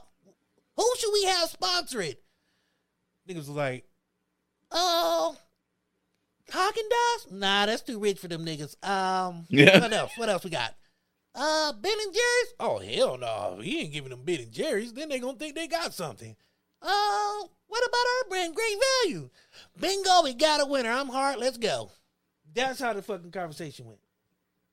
who should we have sponsor it? Niggas was like, oh, Haagen Dazs? Nah, that's too rich for them niggas. Um, Yeah. what else? What else we got? Uh, Ben and Jerry's? Oh hell no, he ain't giving them Ben and Jerry's. Then they gonna think they got something. Oh, what about our brand? Great value. Bingo, we got a winner. I'm hard. Let's go. That's how the fucking conversation went.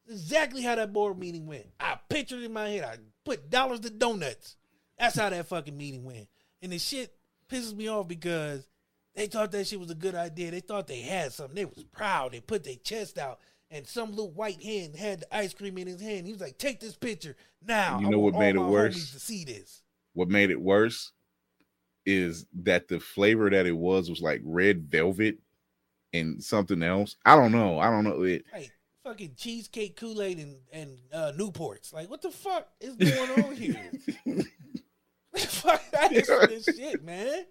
Exactly how that board meeting went. I pictured it in my head. I put dollars to donuts. That's how that fucking meeting went. And the shit pisses me off because they thought that shit was a good idea. They thought they had something. They was proud. They put their chest out and some little white hand had the ice cream in his hand. He was like, "Take this picture now." You know what made it worse? To see this. What made it worse is that the flavor that it was was like red velvet and something else. I don't know. I don't know. It, fucking cheesecake, Kool Aid, and and uh, Newports. Like, what the fuck is going on here? fuck that is for this shit, man.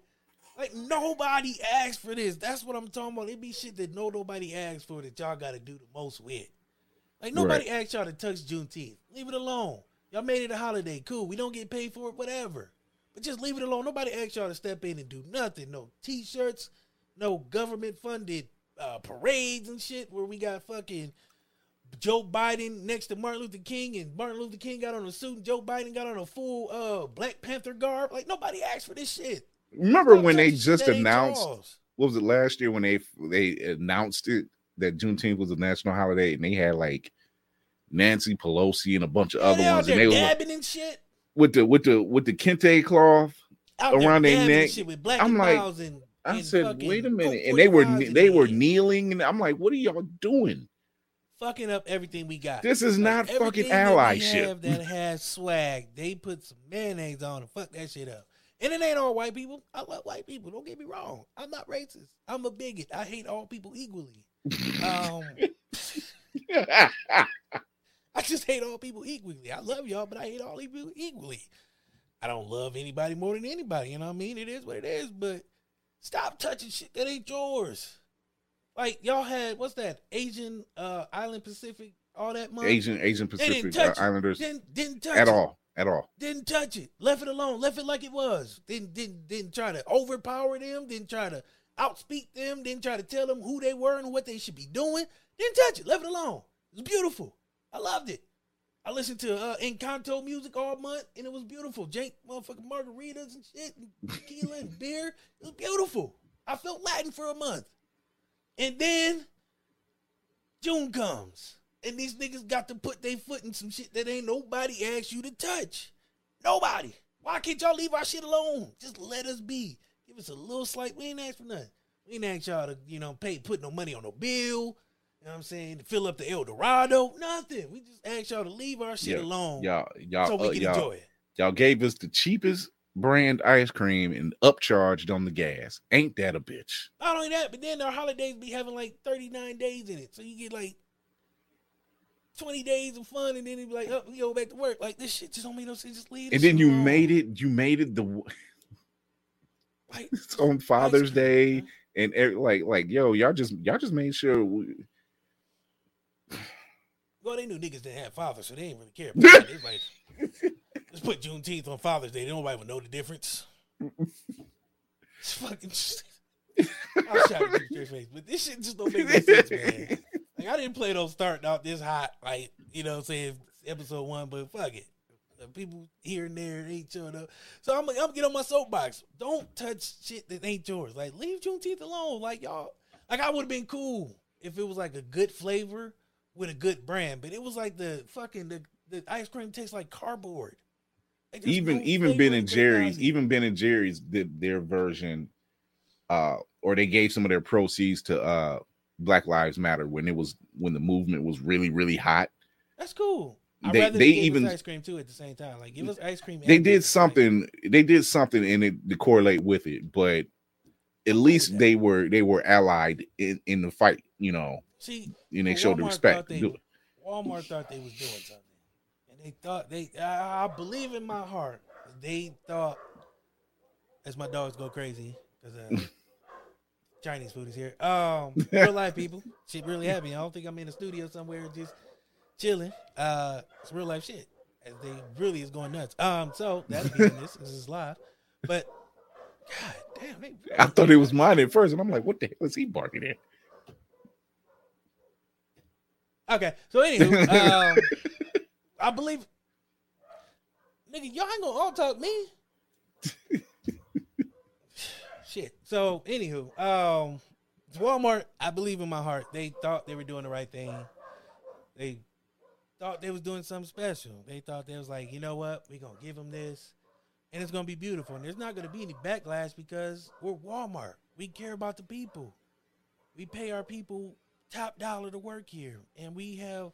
Like nobody asked for this. That's what I'm talking about. It be shit that no nobody asked for that y'all got to do the most with. Like nobody asked y'all to touch Juneteenth. Leave it alone. Y'all made it a holiday. Cool. We don't get paid for it. Whatever. But just leave it alone. Nobody asked y'all to step in and do nothing. No t-shirts. No government funded uh, parades and shit where we got fucking Joe Biden next to Martin Luther King and Martin Luther King got on a suit and Joe Biden got on a full uh Black Panther garb. Like nobody asked for this shit. remember when they just announced what was it last year when they they announced it that Juneteenth was a national holiday and they had like Nancy Pelosi and a bunch of Yeah, other ones and they dabbing and shit. with the with the with the kente cloth. Out around their neck. shit with black I'm and like- and, I and said, wait a minute, and they were 45s they were kneeling, and I'm like, what are y'all doing? Fucking up everything we got. This is not everything fucking that allyship. have that has swag. They put some mayonnaise on and fuck that shit up. And it ain't all white people. I love white people. Don't get me wrong. I'm not racist. I'm a bigot. I hate all people equally. Um, I just hate all people equally. I love y'all, but I hate all people equally. I don't love anybody more than anybody. You know what I mean? It is what it is. But stop touching shit that ain't yours. Like y'all had what's that? Asian uh Island Pacific, all that money. Asian Asian Pacific uh. Islanders Didn't didn't touch at it. all, at all. Didn't touch it. Left it alone. Left it like it was. Didn't didn't didn't try to overpower them. Didn't try to outspeak them. Didn't try to tell them who they were and what they should be doing. Didn't touch it. Left it alone. It was beautiful. I loved it. I listened to uh, Encanto music all month and it was beautiful. Jake motherfucking margaritas and shit, and tequila and beer. It was beautiful. I felt Latin for a month. And then June comes. And these niggas got to put their foot in some shit that ain't nobody asked you to touch. Nobody. Why can't y'all leave our shit alone? Just let us be. Give us a little slight. We ain't asked for nothing. We ain't asked y'all to, you know, pay put no money on no bill. You know what I'm saying? To fill up the El Dorado. Nothing. We just asked y'all to leave our shit Yeah, alone Y'all, y'all, so we uh, can y'all, enjoy it. y'all gave us the cheapest brand ice cream and upcharged on the gas. Ain't that a bitch? Not only that, but then our holidays be having like 39 days in it. So you get like 20 days of fun and then you be like, oh, we go back to work. Like this shit just don't make no sense. Just leave And then you made it. You made it the like it's on Father's Day man. and every, like like yo, y'all just y'all just made sure. We, Well, they knew niggas didn't have fathers, so they didn't really care. About. They was like, put Juneteenth on Father's Day. Nobody would know the difference. It's fucking. I'll shout at you straight face, but this shit just don't make no sense, man. Like I didn't play those starting out this hot, like you know, what I'm saying episode one, but fuck it. Uh, People here and there ain't showing up, so I'm, like, I'm gonna get on my soapbox. Don't touch shit that ain't yours. Like leave Juneteenth alone. Like y'all, like I would have been cool if it was like a good flavor with a good brand, but it was like the fucking the, the ice cream tastes like cardboard. Even even Ben and Jerry's, even Ben and Jerry's did their version, uh, or they gave some of their proceeds to uh Black Lives Matter when it was when the movement was really really hot. That's cool. I'd They- they even- ice cream too at the same time. Like give us ice cream. They did something. They did something and it to correlate with it, but at least that. they were they were allied in, in the fight. You know, See, and they showed the respect. they- Walmart thought they was doing something, they thought they. I, I believe in my heart they thought. As my dogs go crazy because uh, Chinese food is here. Um, real life people, shit really happy. I don't think I'm in a studio somewhere just chilling. Uh, it's real life shit. As they really is going nuts. Um, so that's being this. This is live, but God damn, they really I thought it was mine at first, and I'm like, "What the hell is he barking at?" Okay, so anyway, um, I believe, nigga, y'all ain't gonna all talk me. Shit. So anywho, um, Walmart, I believe in my heart, they thought they were doing the right thing. They thought they was doing something special. They thought they was like, you know what, we gonna give them this, and it's gonna be beautiful. And there's not gonna be any backlash because we're Walmart. We care about the people. We pay our people top dollar to work here, and we have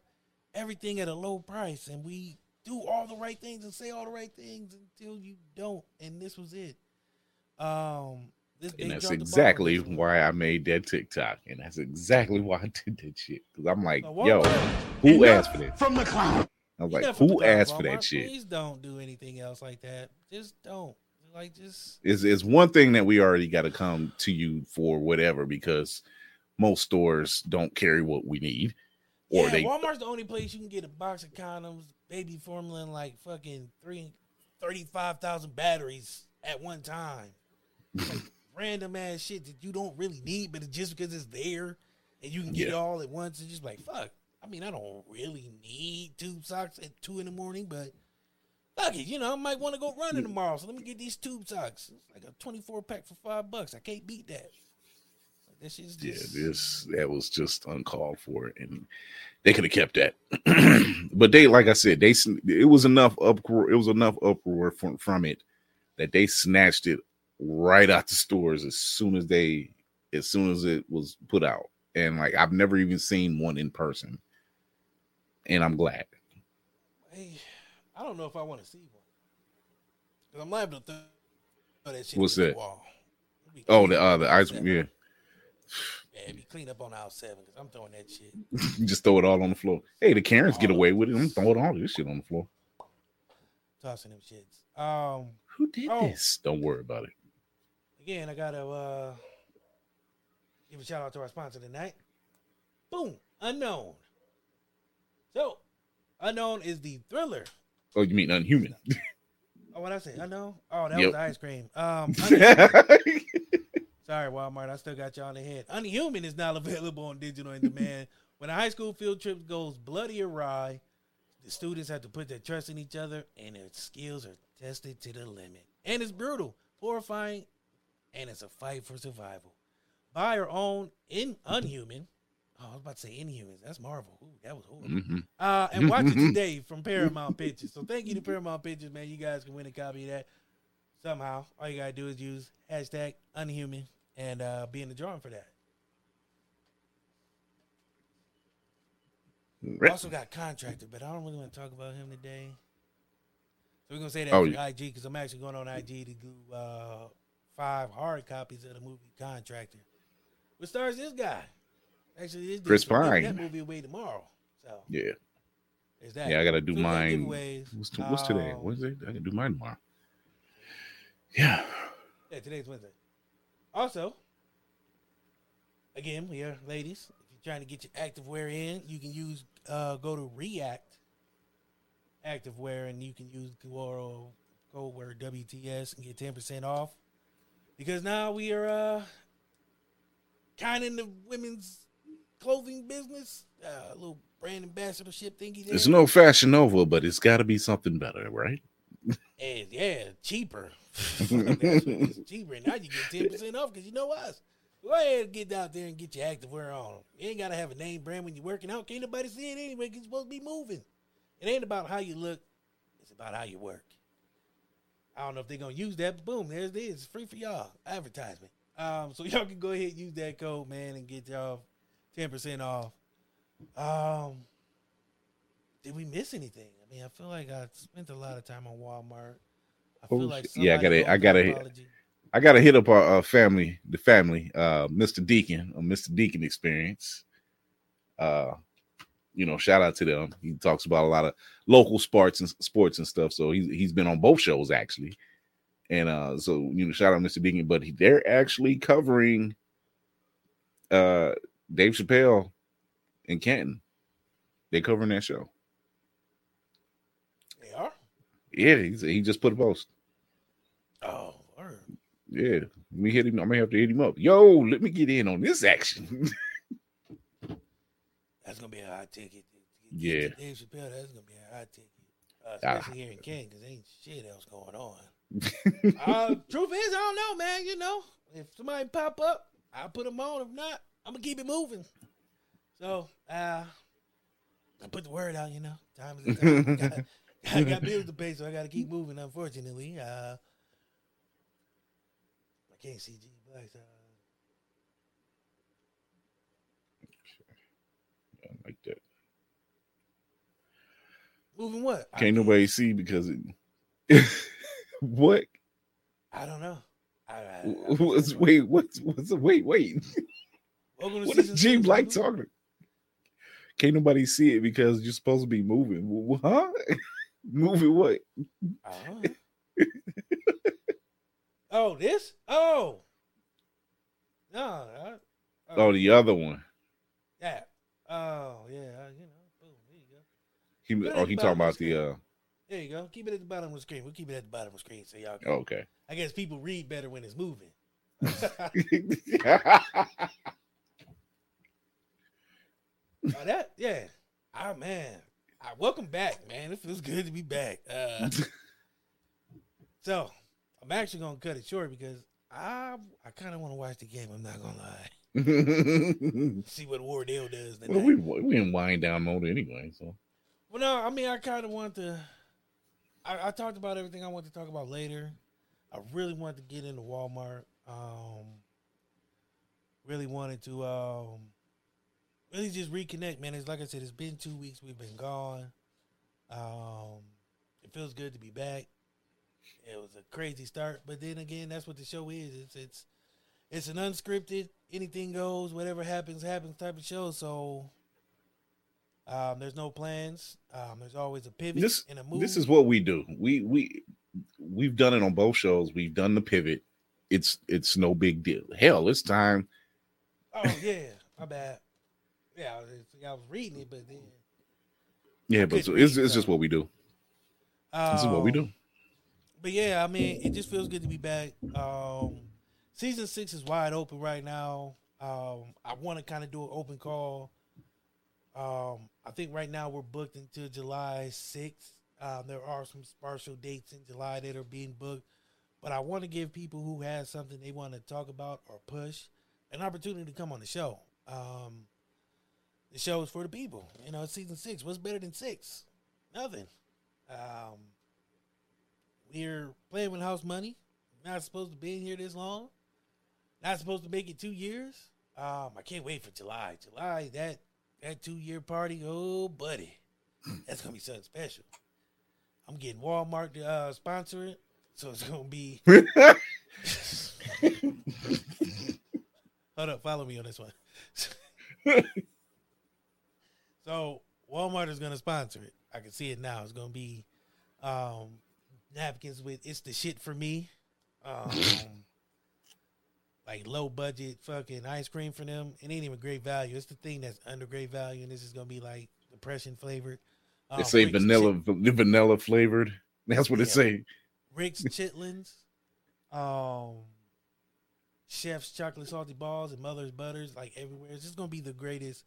everything at a low price, and we do all the right things and say all the right things until you don't. And this was it. Um, this And that's dropped the ball exactly on this one. why I made that TikTok. And that's exactly why I did that shit. Because I'm like, So yo, who asked for that? From the clown. I was like, who cloud, asked for Walmart. that shit? Please don't do anything else like that. Just don't. Like just It's, it's one thing that we already got to come to you for whatever because most stores don't carry what we need. Or yeah, they Walmart's the only place you can get a box of condoms, baby formula, and like fucking three thirty-five thousand batteries at one time. Like random ass shit that you don't really need, but it's just because it's there and you can get it all at once. It's just like fuck. I mean, I don't really need tube socks at two in the morning, but fuck it, you know, I might want to go running tomorrow, so let me get these tube socks. It's like a twenty-four pack for five bucks. I can't beat that. Like, that shit's yeah, this that was just uncalled for, and they could have kept that. but they, like I said, they it was enough uproar. It was enough uproar from from it that they snatched it right out the stores as soon as they as soon as it was put out. And like I've never even seen one in person, and I'm glad. Hey, I don't know if I want to see one. Cause I'm liable to throw that shit. What's that? The wall. Oh, the uh, the ice, yeah. Yeah, be clean up on aisle seven because I'm throwing that shit. You just throw it all on the floor. Hey, the Karens get All of away with it. I'm throwing all this shit on the floor. Tossing them shits. Um, Who did Oh. this? Don't worry about it. again, I gotta uh give a shout out to our sponsor tonight. Boom, unknown. So, unknown is the thriller. Oh, you mean unhuman? Oh, what I say? Unknown. Oh, that Yep. was the ice cream. Um, Sorry, Walmart. I still got you on the head. Unhuman is now available on digital and demand. when a high school field trip goes bloody awry, the students have to put their trust in each other and their skills are tested to the limit. And it's brutal, horrifying, and it's a fight for survival. Buy or own in Unhuman. Oh, I was about to say Inhumans. That's Marvel. Ooh, that was horrible. Mhm. Uh, and watch it today from Paramount Pictures. So thank you to Paramount Pictures, man. You guys can win a copy of that somehow. All you gotta do is use hashtag unhuman and uh, be in the drawing for that. We also got contractor, but I don't really want to talk about him today. So we're gonna say that Oh, yeah. IG because I'm actually going on IG to do uh, five hard copies of the movie Contractor. What stars this guy? Actually, this Chris so I'm giving Pine. That movie away tomorrow. So Yeah. there's that. Yeah, I gotta do mine. What's, to, what's today? Um, Wednesday? I can do mine tomorrow. Yeah. Yeah, today's Wednesday. Also, again, we are ladies. If you're trying to get your active wear in, you can use uh go to React active wear and you can use Goro code word WTS and get ten percent off. Because now we are uh kind of in the women's clothing business. Uh, a little brand ambassadorship thingy there. It's no Fashion Nova, but it's got to be something better, right? And yeah, cheaper. Cheaper. And now you get ten percent off because you know us. Go ahead and get out there and get your activewear on. You ain't gotta have a name brand when you're working out. Can't nobody see it anyway. 'cause You're supposed to be moving. It ain't about how you look. It's about how you work. I don't know if they're gonna use that. But boom, there's it is. It's free for y'all. Advertisement. Um, so y'all can go ahead and use that code, man, and get y'all ten percent off. Um, did we miss anything? I I feel like I spent a lot of time on Walmart. I feel Oh, like. Yeah, I gotta- I gotta apology. I got to hit up our uh, family, the family, uh, Mr. Deacon, or Mr. Deacon Experience. Uh, you know, shout out to them. He talks about a lot of local sports and sports and stuff. So he's he's been on both shows actually, and uh, so you know, shout out Mr. Deacon. But he, they're actually covering uh Dave Chappelle in Canton. They're covering that show. Yeah, he's, he just put a post. Oh, word. Yeah, me hit him. I may have to hit him up. Yo, let me get in on this action. that's gonna be a hot ticket. Yeah. Dave Chappelle, that's gonna be a hot ticket, uh, Ah. especially here in Canton, because ain't shit else going on. uh, truth is, I don't know, man. You know, if somebody pop up, I'll put them on. If not, I'm gonna keep it moving. So, uh, I put the word out. You know, time is time. I got bills to pay, so I got to keep moving. Unfortunately, uh, I can't see G Black's. Uh, I like that. Moving what? Can't nobody see because it. what? I don't know. I, I, I what's, wait, what's what's wait wait? what is G Black talking? Can't nobody see it because you're supposed to be moving. Huh? moving what? Uh-huh. oh, this? Oh. No. I, Oh, the other one. yeah. Oh, yeah. You know. Boom. There you go. He oh he talking about the the uh. There you go. Keep it at the bottom of the screen. We'll keep it at the bottom of the screen so y'all can. oh, Okay. I guess people read better when it's moving. Oh, that yeah. Ah man. Ah, welcome back, man. It feels good to be back. Uh, so I'm actually gonna cut it short because I I kind of want to watch the game. I'm not gonna lie. See what Wardell does. Tonight. well, we we in wind down mode anyway, so Well, no, I mean, I kind of want to. I, I talked about everything I want to talk about later. I really wanted to get into Walmart. Um, really wanted to um, really just reconnect, man. It's like I said, it's been two weeks we've been gone. Um, it feels good to be back. It was a crazy start, but then again, that's what the show is. It's it's it's an unscripted, anything goes, whatever happens happens type of show. So um, there's no plans. Um, there's always a pivot this and a move. this is what we do. We we we've done it on both shows. We've done the pivot. It's it's no big deal. Hell, it's time. Oh yeah, my bad. Yeah, I was, reading it, but then Yeah, but couldn't it's it's just what we do. This is what we um, do. But yeah, I mean, it just feels good to be back. Um, season six is wide open right now. Um, I want to kind of do an open call. Um, I think right now we're booked until July sixth. Um, there are some partial dates in July that are being booked, but I want to give people who have something they want to talk about or push an opportunity to come on the show. Um, the show is for the people. You know, season six. What's better than six? Nothing. Um, we're playing with house money. Not supposed to be in here this long. Not supposed to make it two years. Um, I can't wait for July. July, that that two year party. Oh, buddy, that's gonna be something special. I'm getting Walmart to uh, sponsor it, so it's gonna be. Hold up, follow me on this one. so Walmart is gonna sponsor it. I can see it now. It's gonna be um, napkins with "It's the shit for me," um, like low budget fucking ice cream for them. It ain't even great value. It's the thing that's under great value, and this is gonna be like depression flavored. They Um, say Rick's vanilla vanilla flavored. That's what Yeah. say. Rick's Chitlins, um, Chef's chocolate salty balls, and Mother's butters, like everywhere. It's just gonna be the greatest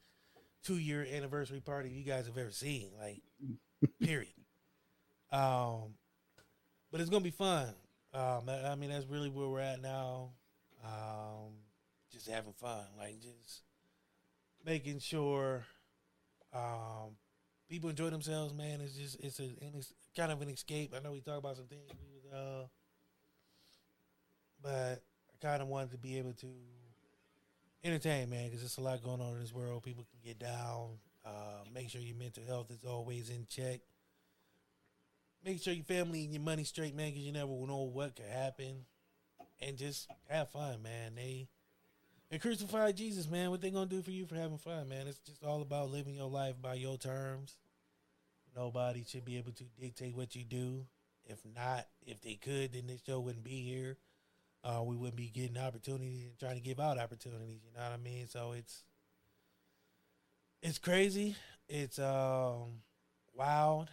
two year anniversary party you guys have ever seen. Like, period. Um, but it's gonna be fun. Um, I I mean, that's really where we're at now. Um, just having fun, like just making sure um, people enjoy themselves. Man, it's just it's a it's kind of an escape. I know we talk about some things, uh, but I kind of wanted to be able to entertain, man, because there's a lot going on in this world. People can get down. Uh, make sure your mental health is always in check. Make sure your family and your money straight, man, because you never know what could happen. And just have fun, man. They they crucified Jesus, man. What they gonna do for you for having fun, man? It's just all about living your life by your terms. Nobody should be able to dictate what you do. If not, if they could, then this show wouldn't be here. Uh, we wouldn't be getting opportunities and trying to give out opportunities. You know what I mean? So it's it's crazy. It's um wild.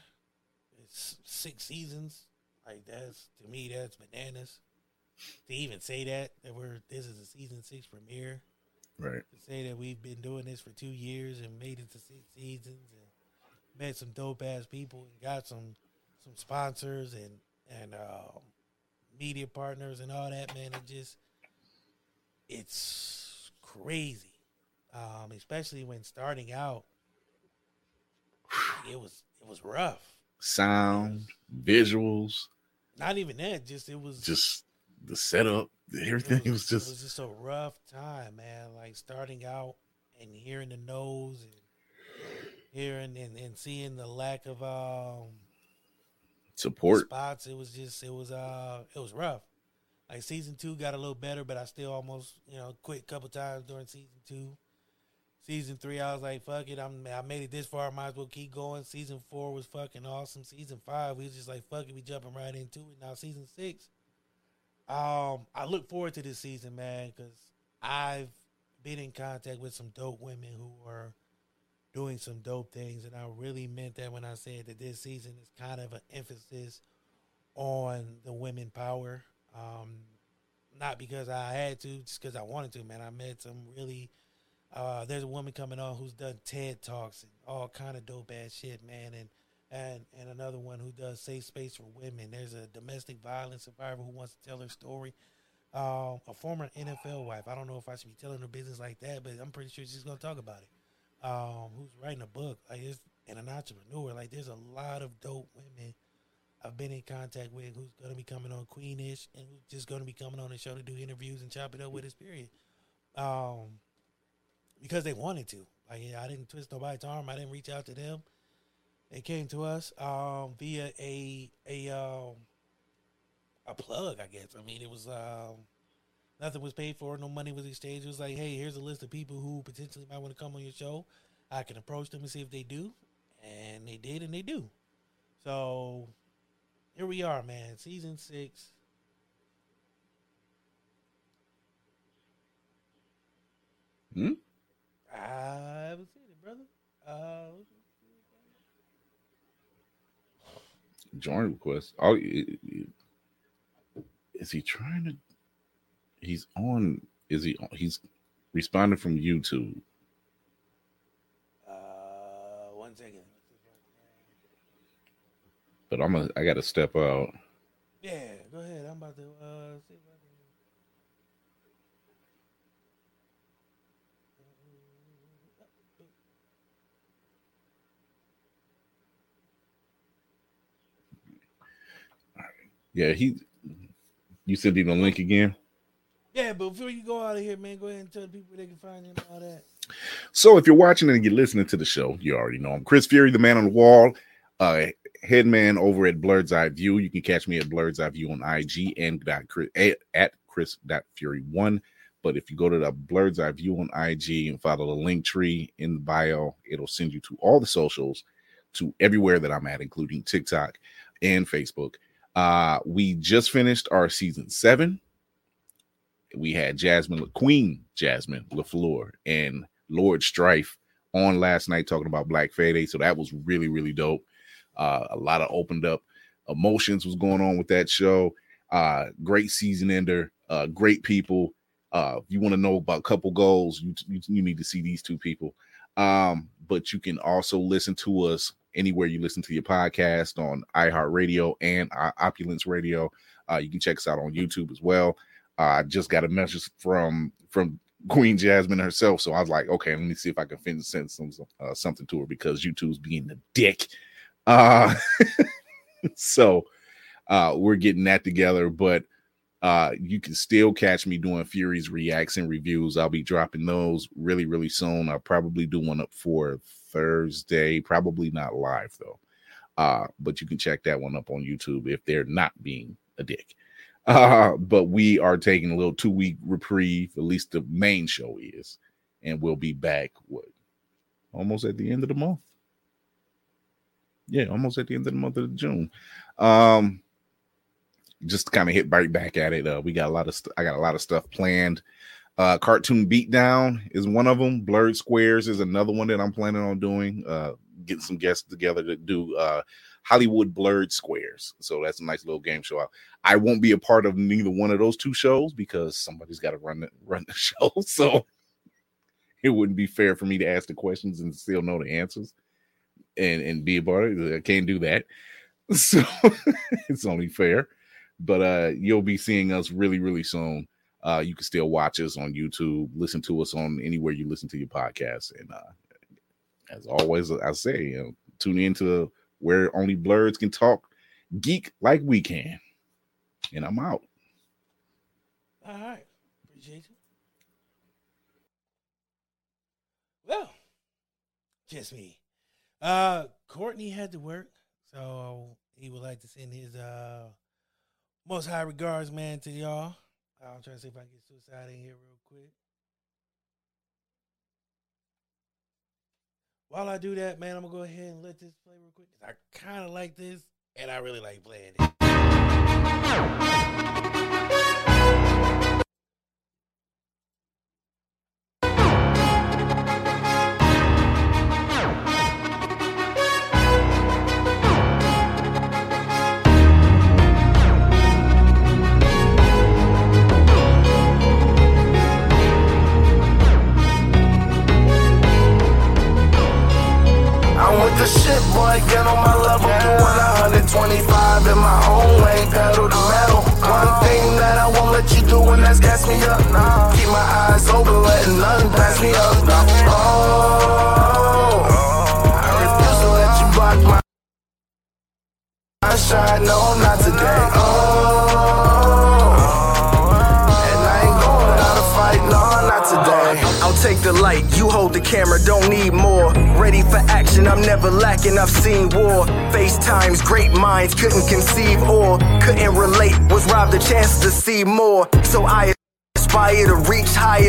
It's six seasons. Like that's to me, that's bananas. To even say that that we're this is a season six premiere Right. to say that we've been doing this for two years and made it to six seasons and met some dope ass people and got some some sponsors and and um, media partners and all that man it just it's crazy um especially when starting out it was it was rough Sound, visuals, not even that just it was just the setup, everything. It was It just It was just a rough time, man. Like starting out and hearing the no's and hearing and, and seeing the lack of um Support. spots, it was just it was uh it was rough. Like season two got a little better, but I still almost you know quit a couple times during season two. Season three, I was like, "Fuck it, I'm I made it this far, I might as well keep going." Season four was fucking awesome. Season five, we was just like, "Fuck it, we jumping right into it." Now season six, um, I look forward to this season, man, because I've been in contact with some dope women who are doing some dope things, and I really meant that when I said that this season is kind of an emphasis on the women power. Um, not because I had to, just because I wanted to, man. I met some really. Uh, there's a woman coming on who's done TED talks and all kind of dope ass shit, man, and and and another one who does safe space for women. There's a domestic violence survivor who wants to tell her story. Um, a former NFL wife. I don't know if I should be telling her business like that, but I'm pretty sure she's gonna talk about it. Um, who's writing a book? Like, it's, and an entrepreneur. Like, there's a lot of dope women I've been in contact with who's gonna be coming on Queenish and who's just gonna be coming on the show to do interviews and chop it up with us. Period. Um, because they wanted to. Like, yeah, I didn't twist nobody's arm. I didn't reach out to them. They came to us um, via a a um, a plug, I guess. I mean, it was um, nothing was paid for, no money was exchanged. It was like, hey, here's a list of people who potentially might want to come on your show. I can approach them and see if they do, and they did, and they do. So here we are, man. Season six. Hmm? I haven't seen it, brother. Uh, Join request. Oh, is he trying to? He's on. Is he? He's responding from YouTube. uh, one second. But I'm a. I got to step out. Yeah, go ahead. I'm about to uh see if I can. Yeah, he. You him the link again. Yeah, but before you go out of here, man, go ahead and tell the people they can find you and all that. So if you're watching and you're listening to the show, you already know I'm Chris Fury, the man on the wall, uh, head man over at Blurred's Eye View. You can catch me at Blurred's Eye View on IG and Chris, at, at Chris dot Fury one. But if you go to the Blurred's Eye View on IG and follow the link tree in the bio, it'll send you to all the socials, to everywhere that I'm at, including TikTok and Facebook. Uh, we just finished our season seven. We had Jasmine, Queen Jasmine LaFleur, and Lord Strife on last night talking about Black Friday. So that was really, really dope. Uh, a lot of opened up emotions was going on with that show. Uh, great season ender, uh, great people. Uh, you want to know about couple goals, you, you you need to see these two people. Um, but you can also listen to us anywhere you listen to your podcast on iHeartRadio and Opulence Radio. Uh, you can check us out on YouTube as well. I just got a message from from Queen Jasmine herself, so I was like, okay, let me see if I can fin- send some uh, something to her because YouTube's being a dick. Uh, so uh, we're getting that together, but uh, you can still catch me doing Fury's reacts and reviews. I'll be dropping those really, really soon. I'll probably do one up for Thursday, probably not live though. Uh, but you can check that one up on YouTube if they're not being a dick. Uh, but we are taking a little two week reprieve, at least the main show is, and we'll be back what almost at the end of the month. Yeah, almost at the end of the month of June. Um, just kind of hit right back at it. Uh, we got a lot of st- I got a lot of stuff planned. Uh, cartoon beatdown is one of them. Blurred squares is another one that I'm planning on doing. Uh, getting some guests together to do uh Hollywood blurred squares. So that's a nice little game show. I won't be a part of neither one of those two shows because somebody's got to run the, run the show. So it wouldn't be fair for me to ask the questions and still know the answers and and be a part of it. I can't do that. So it's only fair. But uh you'll be seeing us really, really soon. Uh you can still watch us on YouTube, listen to us on anywhere you listen to your podcast. And uh as always, I say, you know, tune into where only blurs can talk geek like we can. And I'm out. All right. Appreciate you. Well, just me. Uh, Courtney had to work, so he would like to send his uh most high regards, man, to y'all. I'm trying to see if I can get suicide in here real quick. While I do that, man, I'm gonna go ahead and let this play real quick. 'cause I kind of like this, and I really like playing it.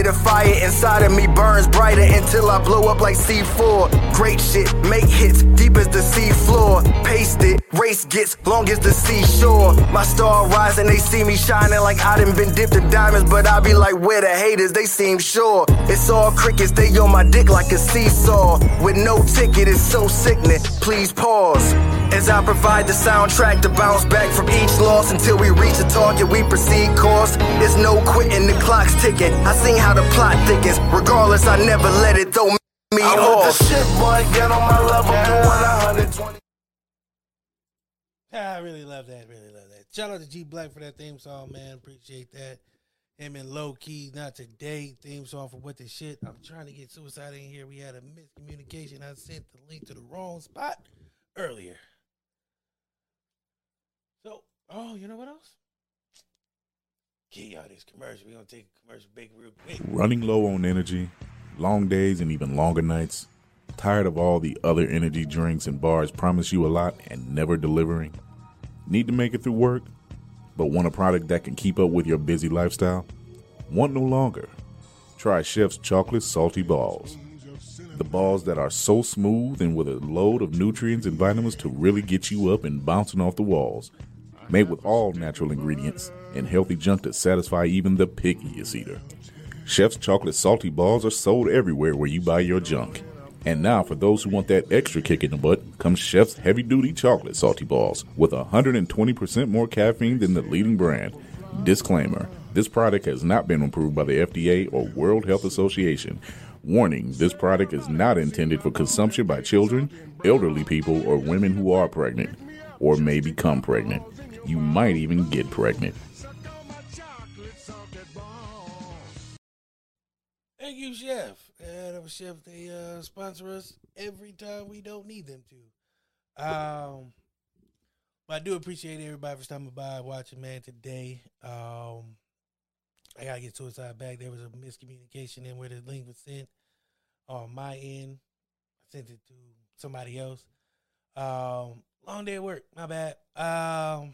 The fire inside of me burns brighter until I blow up like C4. Great shit, make hits deep as the sea floor. Paste it, race gets long as the seashore. My star rising, they see me shining like I done been dipped in diamonds, but I be like, where the haters, they seem sure. It's all crickets, they on my dick like a seesaw. With no ticket, it's so sickening. Please pause. As I provide the soundtrack to bounce back from each loss until we reach the target, we proceed course. There's no quitting, the clock's ticking. I seen how the plot thickens. Regardless, I never let it throw me I'm off. with the shit, boy, get on my level. Doing 120. I really love that. Really love that. Shout out to G Black for that theme song, man. Appreciate that. Him and Low Key, not today, theme song for what the shit. I'm trying to get suicide in here. We had a miscommunication. I sent the link to the wrong spot earlier. Oh, you know what else? Get y'all this commercial. We're gonna take a commercial break real quick. running low on energy, long days and even longer nights, tired of all the other energy drinks and bars promise you a lot and never delivering, need to make it through work, but want a product that can keep up with your busy lifestyle? Want no longer. Try Chef's Chocolate Salty Balls. The balls that are so smooth and with a load of nutrients and vitamins to really get you up and bouncing off the walls. Made with all natural ingredients and healthy junk to satisfy even the pickiest eater. Chef's Chocolate Salty Balls are sold everywhere where you buy your junk. And now, for those who want that extra kick in the butt, comes Chef's Heavy Duty Chocolate Salty Balls with 120% more caffeine than the leading brand. Disclaimer this product has not been approved by the FDA or World Health Association. Warning this product is not intended for consumption by children, elderly people, or women who are pregnant or may become pregnant. You might even get pregnant. Thank you, Chef. And uh, Chef, they uh, sponsor us every time we don't need them to. Um, but I do appreciate everybody for stopping by, watching, man. Today, um, I gotta get suicide back. There was a miscommunication in where the link was sent on my end. I sent it to somebody else. Um, long day at work. My bad. Um,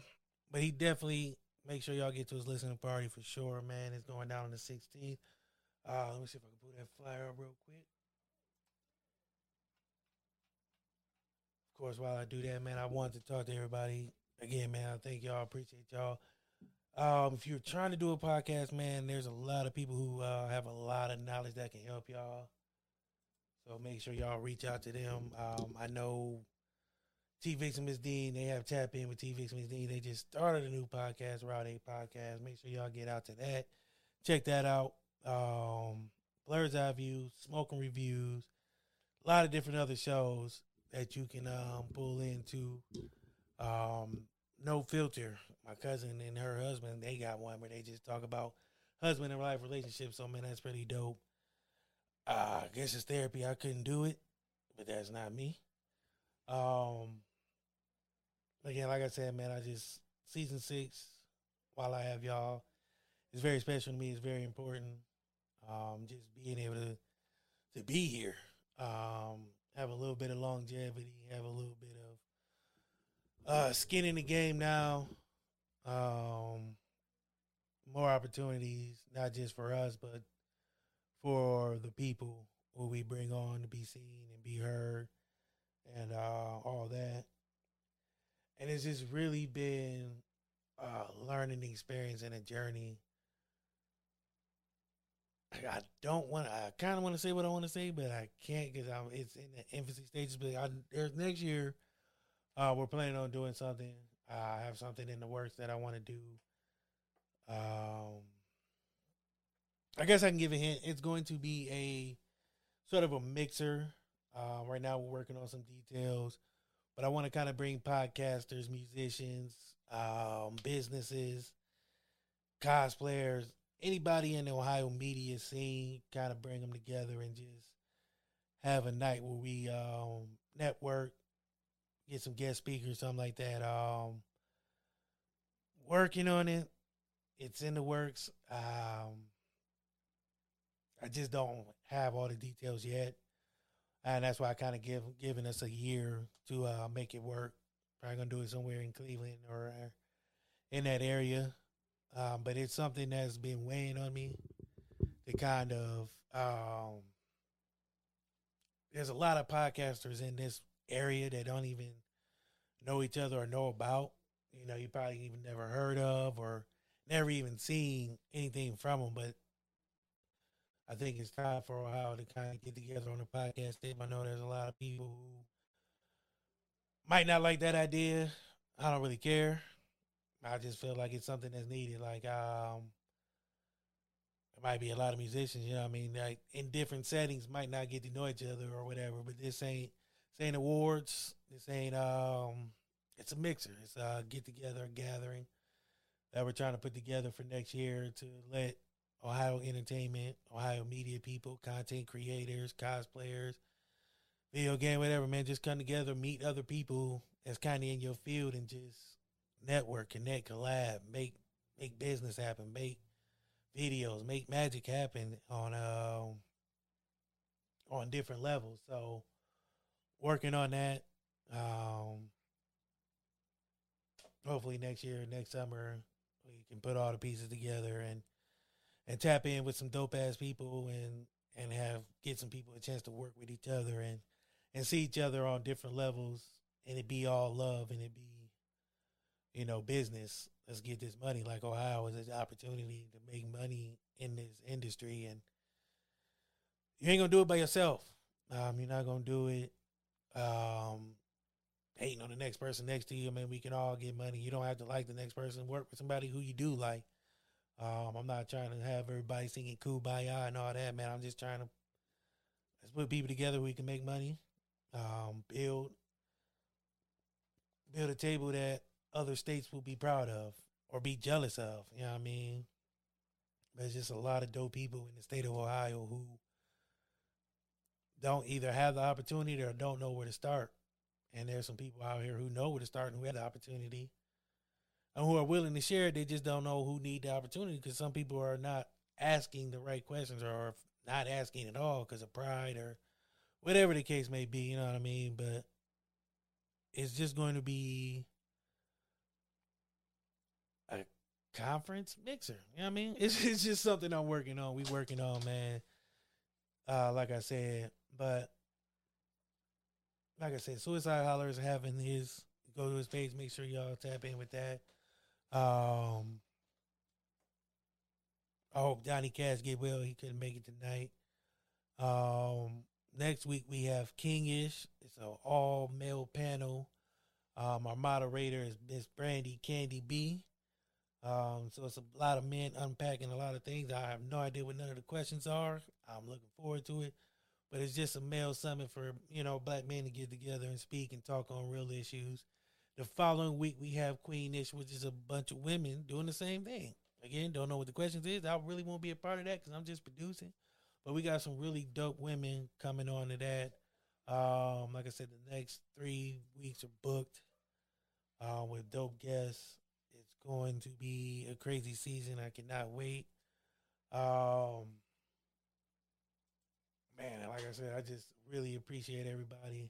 but he definitely make sure y'all get to his listening party for sure, man. It's going down on the 16th. Uh, let me see if I can pull that flyer up real quick. Of course, while I do that, man, I wanted to talk to everybody again, man. I thank y'all. Appreciate y'all. Um, if you're trying to do a podcast, man, there's a lot of people who uh, have a lot of knowledge that can help y'all. So make sure y'all reach out to them. Um, I know T Vix and Miss Dean, they have tap in with T Vix and Miss Dean. They just started a new podcast, Route 8 Podcast. Make sure y'all get out to that. Check that out. Um, Blur's Eye View, Smoking Reviews, a lot of different other shows that you can um, pull into. Um, no filter. My cousin and her husband, they got one where they just talk about husband and wife relationships. So man, that's pretty dope. Uh, I guess it's therapy. I couldn't do it, but that's not me. Um, again, like I said, man, I just season six. While I have y'all, it's very special to me. It's very important. Um, just being able to to be here. Um, have a little bit of longevity, have a little bit of uh, skin in the game now. Um, more opportunities, not just for us, but for the people who we bring on to be seen and be heard and uh, all that. And it's just really been a learning experience and a journey. I don't want. I kind of want to say what I want to say, but I can't because I'm. It's in the infancy stages. But I, there's next year, uh, we're planning on doing something. I have something in the works that I want to do. Um, I guess I can give a hint. It's going to be a sort of a mixer. Uh, right now, we're working on some details, but I want to kind of bring podcasters, musicians, um, businesses, cosplayers, anybody in the Ohio media scene, kind of bring them together and just have a night where we um, network, get some guest speakers, something like that. Um, working on it. It's in the works. Um, I just don't have all the details yet, and that's why I kind of give giving us a year to uh, make it work. Probably gonna do it somewhere in Cleveland or uh, in that area, um, but it's something that's been weighing on me. To kind of, um, there's a lot of podcasters in this area that don't even know each other or know about. You know, you probably even never heard of or never even seen anything from them, but I think it's time for Ohio to kind of get together on a podcast tip. I know there's a lot of people who might not like that idea. I don't really care. I just feel like it's something that's needed. Like, um, it might be a lot of musicians, you know I mean? Like in different settings might not get to know each other or whatever, but this ain't this ain't awards. This ain't um it's a mixer. It's a get together, gathering that we're trying to put together for next year to let Ohio entertainment, Ohio media people, content creators, cosplayers, video game, whatever, man, just come together, meet other people that's kind of in your field and just network, connect, collab, make make business happen, make videos, make magic happen on um on different levels. So working on that. Um hopefully next year, next summer, we can put all the pieces together and and tap in with some dope ass people and and have get some people a chance to work with each other and and see each other on different levels and it be all love and it be you know business. Let's get this money. Like ohio is an opportunity to make money in this industry and you ain't gonna do it by yourself. Um you're not gonna do it um hating on the next person next to you. I mean we can all get money. You don't have to like the next person. Work with somebody who you do like um, I'm not trying to have everybody singing "Kumbaya" and all that, man. I'm just trying to let's put people together. We can make money, um, build build a table that other states will be proud of or be jealous of. You know what I mean? There's just a lot of dope people in the state of Ohio who don't either have the opportunity or don't know where to start. And there's some people out here who know where to start and who have the opportunity and who are willing to share it. They just don't know who need the opportunity because some people are not asking the right questions or not asking at all because of pride or whatever the case may be. You know what I mean? But it's just going to be a conference mixer. You know what I mean? It's, it's just something I'm working on. We working on, man. Uh, like I said, but like I said, Suicide Holler is having his go to his page. Make sure y'all tap in with that. Um, I hope Johnny Cash get well. He couldn't make it tonight. Um, next week we have Kingish. It's an all male panel. Um, our moderator is Miss Brandy Candy B. Um, so it's a lot of men unpacking a lot of things. I have no idea what none of the questions are. I'm looking forward to it. But it's just a male summit for, you know, black men to get together and speak and talk on real issues. The following week we have Queenish, which is a bunch of women doing the same thing. Again, don't know what the questions is. I really won't be a part of that because I'm just producing. But we got some really dope women coming on to that. Um, like I said, the next three weeks are booked uh, with dope guests. It's going to be a crazy season. I cannot wait. Um, man, like I said, I just really appreciate everybody.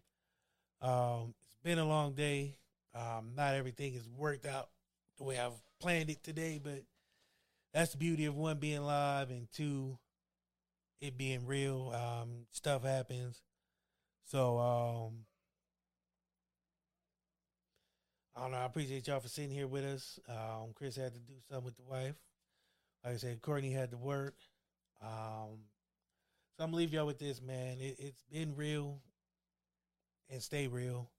Um, it's been a long day. Um, not everything has worked out the way I've planned it today, but that's the beauty of one being live and two, it being real. Um, stuff happens. So um, I don't know. I appreciate y'all for sitting here with us. Um, Chris had to do something with the wife. Like I said, Courtney had to work. Um, so I'm gonna leave y'all with this, man. It, it's been real and stay real.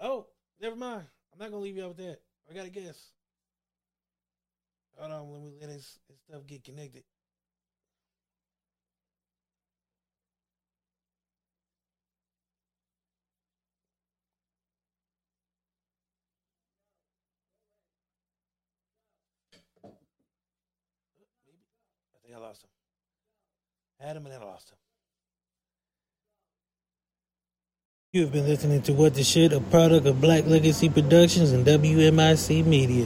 Oh, never mind. I'm not gonna leave you out with that. I got a guess. Hold on, let me let his, his stuff get connected. Uh, maybe. I think I lost him. Had him and then I lost him. You have been listening to What the Shit, a product of Black Legacy Productions and WMIC Media.